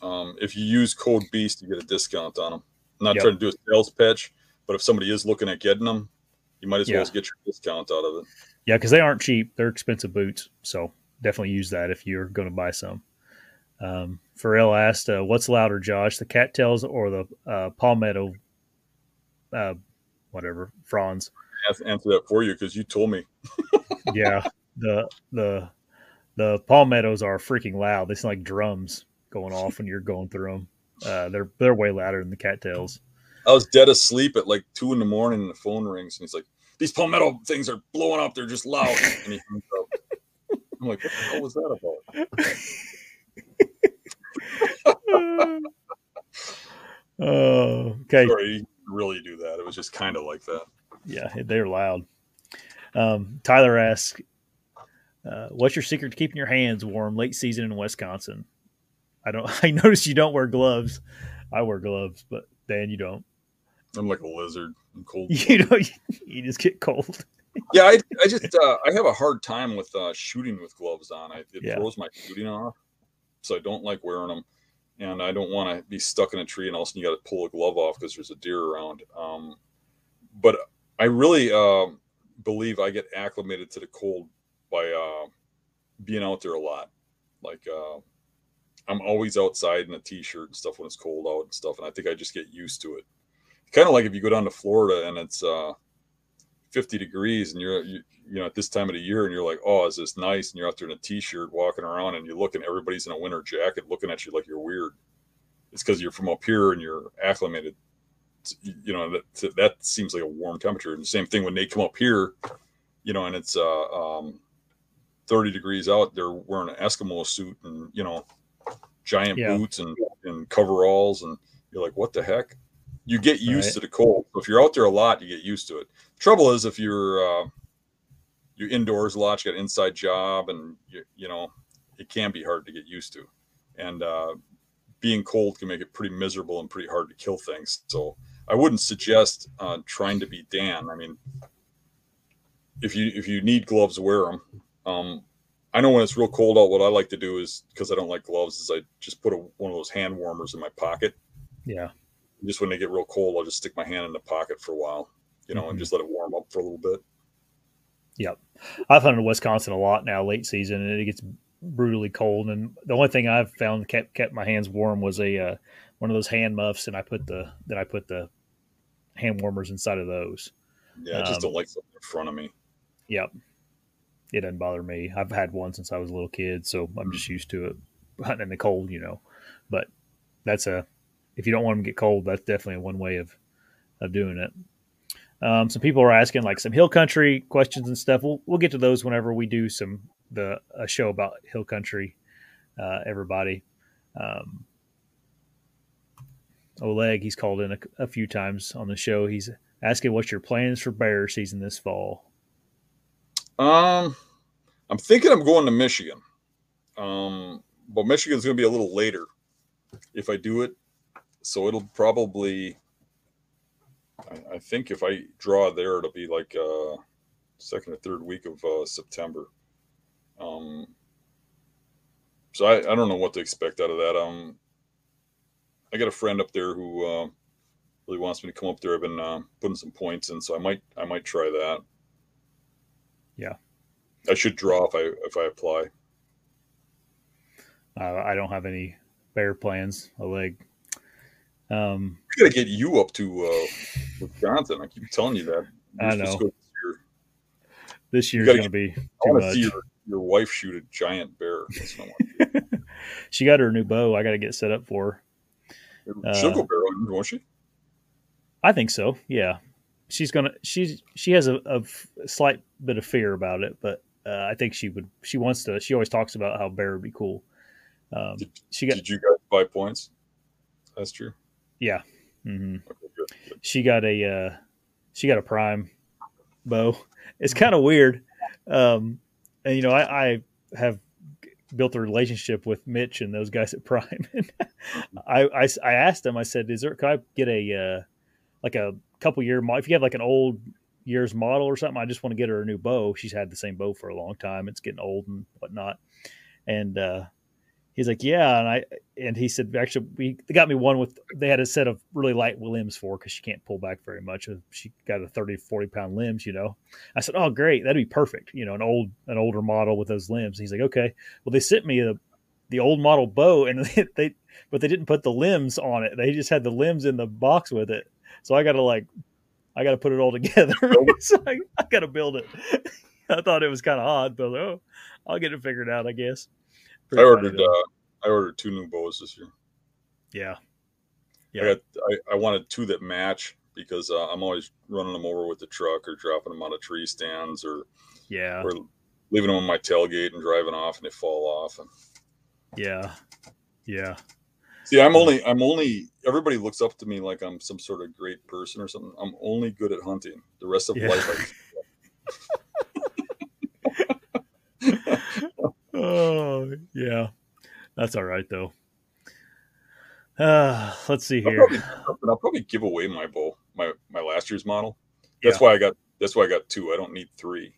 um, if you use code Beast, you get a discount on them. I'm not yep. trying to do a sales pitch, but if somebody is looking at getting them, you might as yeah. well get your discount out of it. Yeah, because they aren't cheap. They're expensive boots, so definitely use that if you're going to buy some. Um, Pharrell asked, uh, "What's louder, Josh, the cattails or the uh, palmetto, uh, whatever fronds?" I have to answer that for you because you told me. yeah, the the the palmettos are freaking loud. They sound like drums going off when you're going through them. Uh, they're they're way louder than the cattails. I was dead asleep at like two in the morning, and the phone rings, and he's like, "These palmetto things are blowing up. They're just loud." And he hangs up. I'm like, "What the hell was that about?" Oh, okay. Sorry, really do that. It was just kind of like that. Yeah, they're loud. Um, Tyler asks, uh, "What's your secret to keeping your hands warm late season in Wisconsin?" I don't. I notice you don't wear gloves. I wear gloves, but Dan, you don't. I'm like a lizard. I'm cold. You know, you just get cold. yeah, I, I just uh, I have a hard time with uh, shooting with gloves on. I, it yeah. throws my shooting off, so I don't like wearing them and I don't want to be stuck in a tree and all of a sudden you got to pull a glove off because there's a deer around. Um, but I really uh, believe I get acclimated to the cold by uh, being out there a lot. Like uh, I'm always outside in a t-shirt and stuff when it's cold out and stuff, and I think I just get used to it. Kind of like if you go down to Florida and it's uh, 50 degrees and you're you, you, know at this time of the year and you're like oh is this nice and you're out there in a t-shirt walking around and you look and everybody's in a winter jacket looking at you like you're weird it's because you're from up here and you're acclimated to, you know that, that seems like a warm temperature and the same thing when they come up here you know and it's uh, um, 30 degrees out they're wearing an eskimo suit and you know giant yeah. boots and, and coveralls and you're like what the heck you get used right. to the cold. So if you're out there a lot, you get used to it. Trouble is if you're uh, you're indoors a lot, you got an inside job, and you, you know it can be hard to get used to. And uh, being cold can make it pretty miserable and pretty hard to kill things. So I wouldn't suggest uh, trying to be Dan. I mean, if you if you need gloves, wear them. Um, I know when it's real cold out, what I like to do is because I don't like gloves, is I just put a, one of those hand warmers in my pocket. Yeah just when they get real cold, I'll just stick my hand in the pocket for a while, you know, mm-hmm. and just let it warm up for a little bit. Yep. I've hunted in Wisconsin a lot now, late season, and it gets brutally cold. And the only thing I've found kept kept my hands warm was a uh, one of those hand muffs, and I put the then I put the hand warmers inside of those. Yeah, I just um, don't like something in front of me. Yep. It doesn't bother me. I've had one since I was a little kid, so I'm just mm-hmm. used to it hunting in the cold, you know. But that's a if you don't want them to get cold, that's definitely one way of of doing it. Um, some people are asking like some hill country questions and stuff. We'll we'll get to those whenever we do some the a show about hill country. Uh, everybody, um, Oleg, he's called in a, a, few times on the show. He's asking what's your plans for bear season this fall. Um, I'm thinking I'm going to Michigan. Um, but Michigan's going to be a little later if I do it so it'll probably I, I, think if I draw there, it'll be like uh, second or third week of uh, September. Um, so I, I don't know what to expect out of that. Um, I got a friend up there who uh, really wants me to come up there. I've been uh, putting some points in, so I might I might try that. Yeah, I should draw if I if I apply. Uh, I don't have any bear plans. Oleg um, we got to get you up to uh, Wisconsin. I keep telling you that. You're I know. This, year. this year's to be. I want to see your, your wife shoot a giant bear. she got her new bow. I got to get set up for her. She'll uh, go bear hunting, won't she? I think so. Yeah, she's gonna. She's she has a, a slight bit of fear about it, but uh, I think she would. She wants to. She always talks about how bear would be cool. Um, did, she got. Did you guys buy points? That's true. Yeah. Mm-hmm. She got a uh, she got a Prime bow. It's kind of weird, um, and you know I, I, have built a relationship with Mitch and those guys at Prime. And I, I, I asked them. I said, "Is there? Can I get a uh, like a couple year model? If you have like an old year's model or something, I just want to get her a new bow. She's had the same bow for a long time. It's getting old and whatnot." And uh, he's like, yeah, and I and he said actually we they got me one with they had a set of really light limbs for because she can't pull back very much. She got a 30, 40 pound limbs, you know. I said, oh great, that'd be perfect, you know, an old an older model with those limbs. And he's like, okay. Well, they sent me a the old model bow and they, they but they didn't put the limbs on it. They just had the limbs in the box with it. So I got to like I got to put it all together. so I, I got to build it. I thought it was kind of odd, but oh, I'll get it figured out, I guess. Pretty I ordered uh, I ordered two new bows this year. Yeah, yeah. I, got, I, I wanted two that match because uh, I'm always running them over with the truck or dropping them out of tree stands or yeah, or leaving them on my tailgate and driving off and they fall off. And... Yeah, yeah. See, I'm only I'm only everybody looks up to me like I'm some sort of great person or something. I'm only good at hunting. The rest of yeah. life I Oh yeah. That's all right though. Uh, let's see here. I'll probably, I'll probably, give away my bow, my my last year's model. That's yeah. why I got. That's why I got two. I don't need three,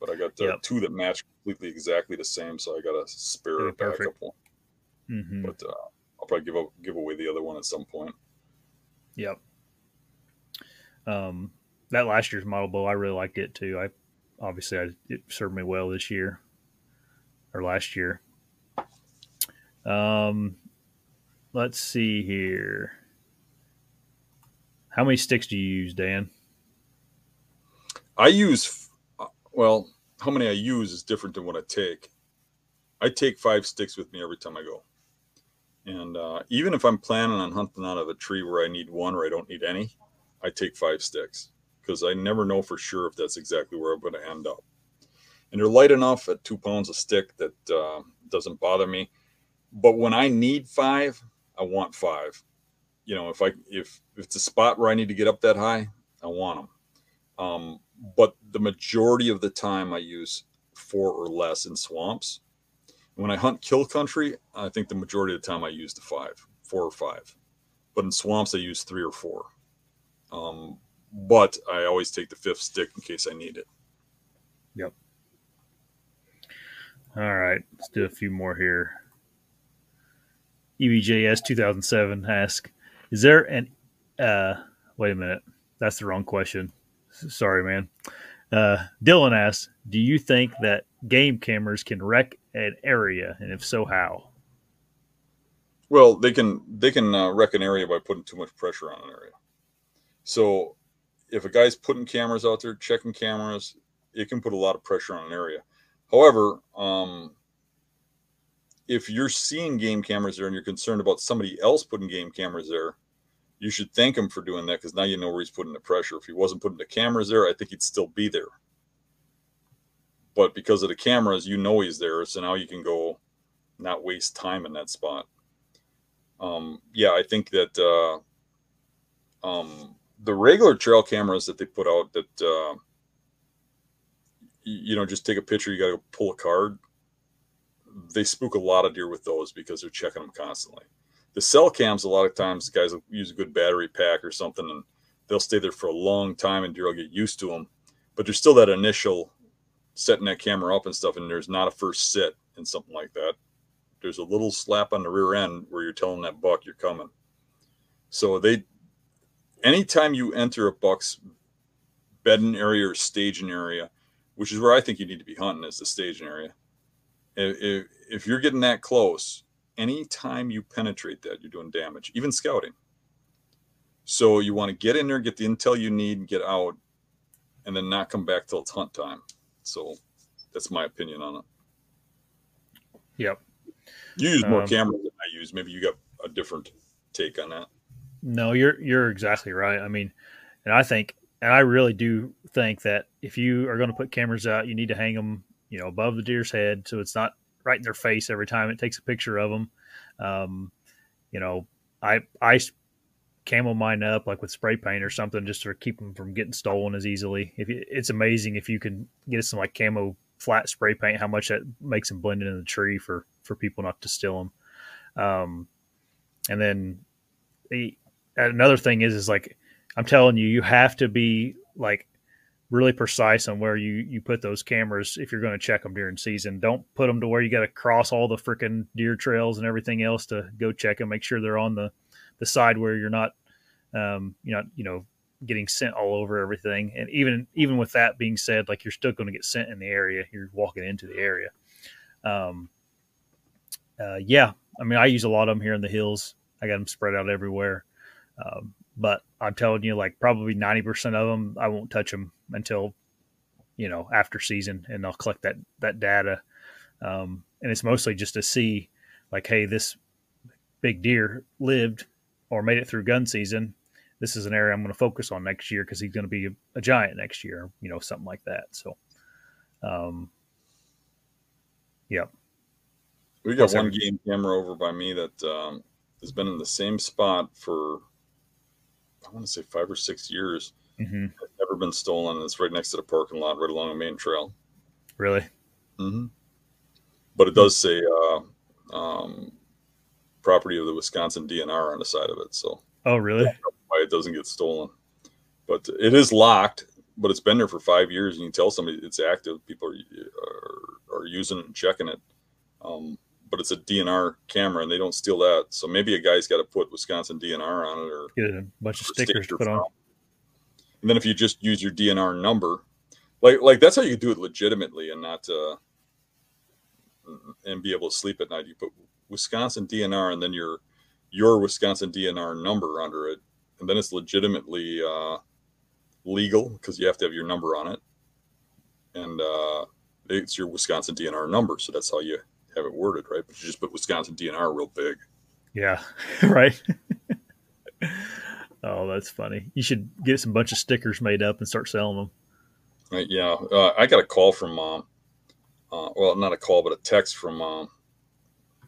but I got uh, yep. two that match completely exactly the same. So I got a spare yeah, backup one. Mm-hmm. But uh, I'll probably give up, give away the other one at some point. Yep. Um, that last year's model bow, I really liked it too. I obviously I, it served me well this year or last year. Um, let's see here. How many sticks do you use, Dan? I use, well, how many I use is different than what I take. I take five sticks with me every time I go. And uh, even if I'm planning on hunting out of a tree where I need one or I don't need any, I take five sticks because I never know for sure if that's exactly where I'm going to end up. And they're light enough at two pounds a stick that uh, doesn't bother me. But when I need five, I want five. You know, if I if, if it's a spot where I need to get up that high, I want them. Um, but the majority of the time, I use four or less in swamps. When I hunt kill country, I think the majority of the time I use the five, four or five. But in swamps, I use three or four. Um, but I always take the fifth stick in case I need it. Yep. All right, let's do a few more here. EBJS 2007 asks, "Is there an uh, wait a minute? That's the wrong question. Sorry, man." Uh, Dylan asks, "Do you think that game cameras can wreck an area, and if so, how?" Well, they can they can uh, wreck an area by putting too much pressure on an area. So, if a guy's putting cameras out there, checking cameras, it can put a lot of pressure on an area. However, um, if you're seeing game cameras there and you're concerned about somebody else putting game cameras there, you should thank him for doing that because now you know where he's putting the pressure. If he wasn't putting the cameras there, I think he'd still be there. But because of the cameras, you know he's there, so now you can go, not waste time in that spot. Um, yeah, I think that uh, um, the regular trail cameras that they put out that uh, you know just take a picture, you got to pull a card they spook a lot of deer with those because they're checking them constantly. The cell cams, a lot of times, guys will use a good battery pack or something, and they'll stay there for a long time, and deer will get used to them. But there's still that initial setting that camera up and stuff, and there's not a first sit and something like that. There's a little slap on the rear end where you're telling that buck you're coming. So they, anytime you enter a buck's bedding area or staging area, which is where I think you need to be hunting, is the staging area if, if you're getting that close, anytime you penetrate that, you're doing damage, even scouting. So you want to get in there, get the intel you need, and get out, and then not come back till it's hunt time. So that's my opinion on it. Yep. You use more um, cameras than I use. Maybe you got a different take on that. No, you're you're exactly right. I mean, and I think, and I really do think that if you are going to put cameras out, you need to hang them you know, above the deer's head, so it's not right in their face every time it takes a picture of them. Um, you know, I I camo mine up like with spray paint or something just to keep them from getting stolen as easily. If you, it's amazing if you can get some like camo flat spray paint, how much that makes them blend into the tree for for people not to steal them. Um, and then the another thing is is like I'm telling you, you have to be like really precise on where you you put those cameras if you're going to check them during season. Don't put them to where you got to cross all the freaking deer trails and everything else to go check them. Make sure they're on the the side where you're not um you know you know getting scent all over everything. And even even with that being said, like you're still going to get scent in the area. You're walking into the area. Um, uh, yeah, I mean I use a lot of them here in the hills. I got them spread out everywhere. Um, but I'm telling you, like probably 90% of them, I won't touch them until, you know, after season and I'll collect that, that data. Um, and it's mostly just to see like, Hey, this big deer lived or made it through gun season. This is an area I'm going to focus on next year because he's going to be a, a, giant next year, you know, something like that. So, um, yep. We got one game camera over by me that um, has been in the same spot for I want to say five or six years. Mm-hmm. never been stolen. It's right next to the parking lot, right along the main trail. Really? Mm-hmm. But it does say uh, um, property of the Wisconsin DNR on the side of it. So. Oh, really? Why it doesn't get stolen? But it is locked. But it's been there for five years, and you tell somebody it's active. People are are, are using it and checking it. Um, but it's a DNR camera and they don't steal that. So maybe a guy's got to put Wisconsin DNR on it or get a bunch of stickers to put on. And then if you just use your DNR number, like like that's how you do it legitimately and not uh and be able to sleep at night. You put Wisconsin DNR and then your your Wisconsin DNR number under it, and then it's legitimately uh, legal because you have to have your number on it, and uh, it's your Wisconsin DNR number. So that's how you have it worded, right? But you just put Wisconsin DNR real big. Yeah, right. oh, that's funny. You should get some bunch of stickers made up and start selling them. Uh, yeah, uh, I got a call from mom. Uh, well, not a call, but a text from mom.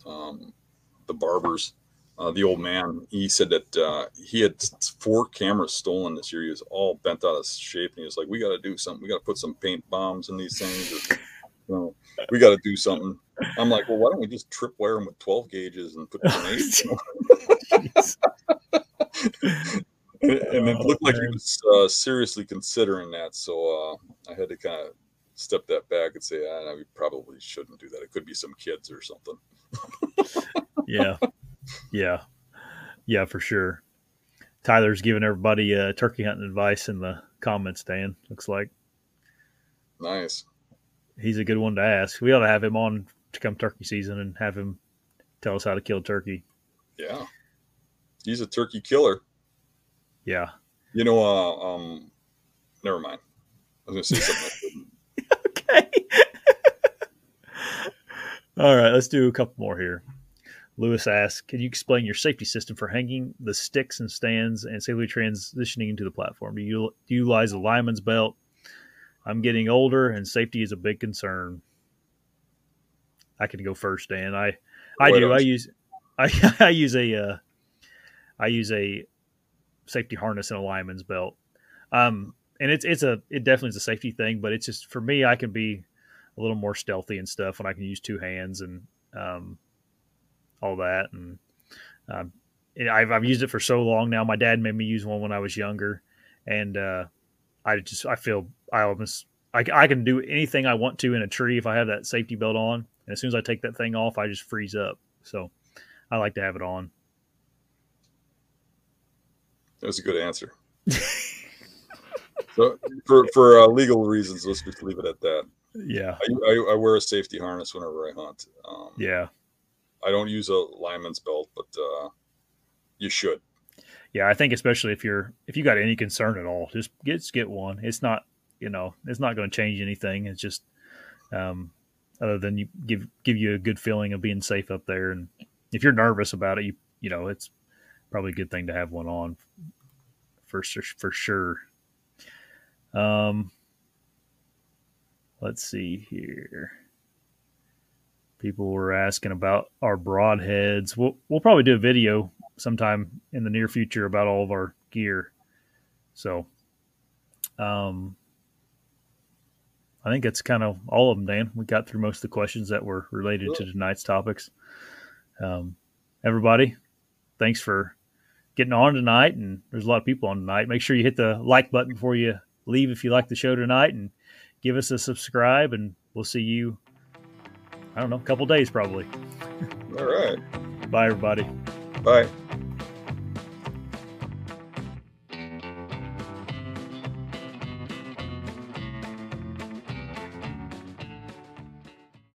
Um, the barbers, uh, the old man. He said that uh, he had four cameras stolen this year. He was all bent out of shape, and he was like, "We got to do something. We got to put some paint bombs in these things." Or, you know, we got to do something. I'm like, well, why don't we just tripwire them with 12 gauges and put grenades? and, and it looked like he was uh, seriously considering that. So uh, I had to kind of step that back and say, ah, we probably shouldn't do that. It could be some kids or something. yeah. Yeah. Yeah, for sure. Tyler's giving everybody uh, turkey hunting advice in the comments, Dan. Looks like. Nice. He's a good one to ask. We ought to have him on to come turkey season and have him tell us how to kill turkey. Yeah. He's a turkey killer. Yeah. You know, uh, um, never mind. I was going to say something. okay. All right, let's do a couple more here. Lewis asks, "Can you explain your safety system for hanging the sticks and stands and safely transitioning into the platform? Do you, do you utilize a lineman's belt? I'm getting older, and safety is a big concern." I can go first, Dan. I I do. I use I I use a uh, I use a safety harness and a lineman's belt. Um, and it's it's a it definitely is a safety thing, but it's just for me I can be a little more stealthy and stuff when I can use two hands and um, all that. And um, I've I've used it for so long now. My dad made me use one when I was younger, and uh, I just I feel I almost I, I can do anything I want to in a tree if I have that safety belt on. And as soon as I take that thing off, I just freeze up. So I like to have it on. That was a good answer. so for for uh, legal reasons, let's just leave it at that. Yeah, I, I, I wear a safety harness whenever I hunt. Um, yeah, I don't use a lineman's belt, but uh, you should. Yeah, I think especially if you're if you got any concern at all, just get just get one. It's not you know it's not going to change anything. It's just um, other than you give give you a good feeling of being safe up there. And if you're nervous about it, you you know it's probably a good thing to have one on for for sure. Um, let's see here. People were asking about our broadheads. We'll we'll probably do a video sometime in the near future about all of our gear. So, um, I think that's kind of all of them, Dan. We got through most of the questions that were related cool. to tonight's topics. Um, everybody, thanks for getting on tonight. And there's a lot of people on tonight. Make sure you hit the like button before you leave if you like the show tonight and give us a subscribe. And we'll see you, I don't know, a couple days probably. All right. Bye, everybody. Bye.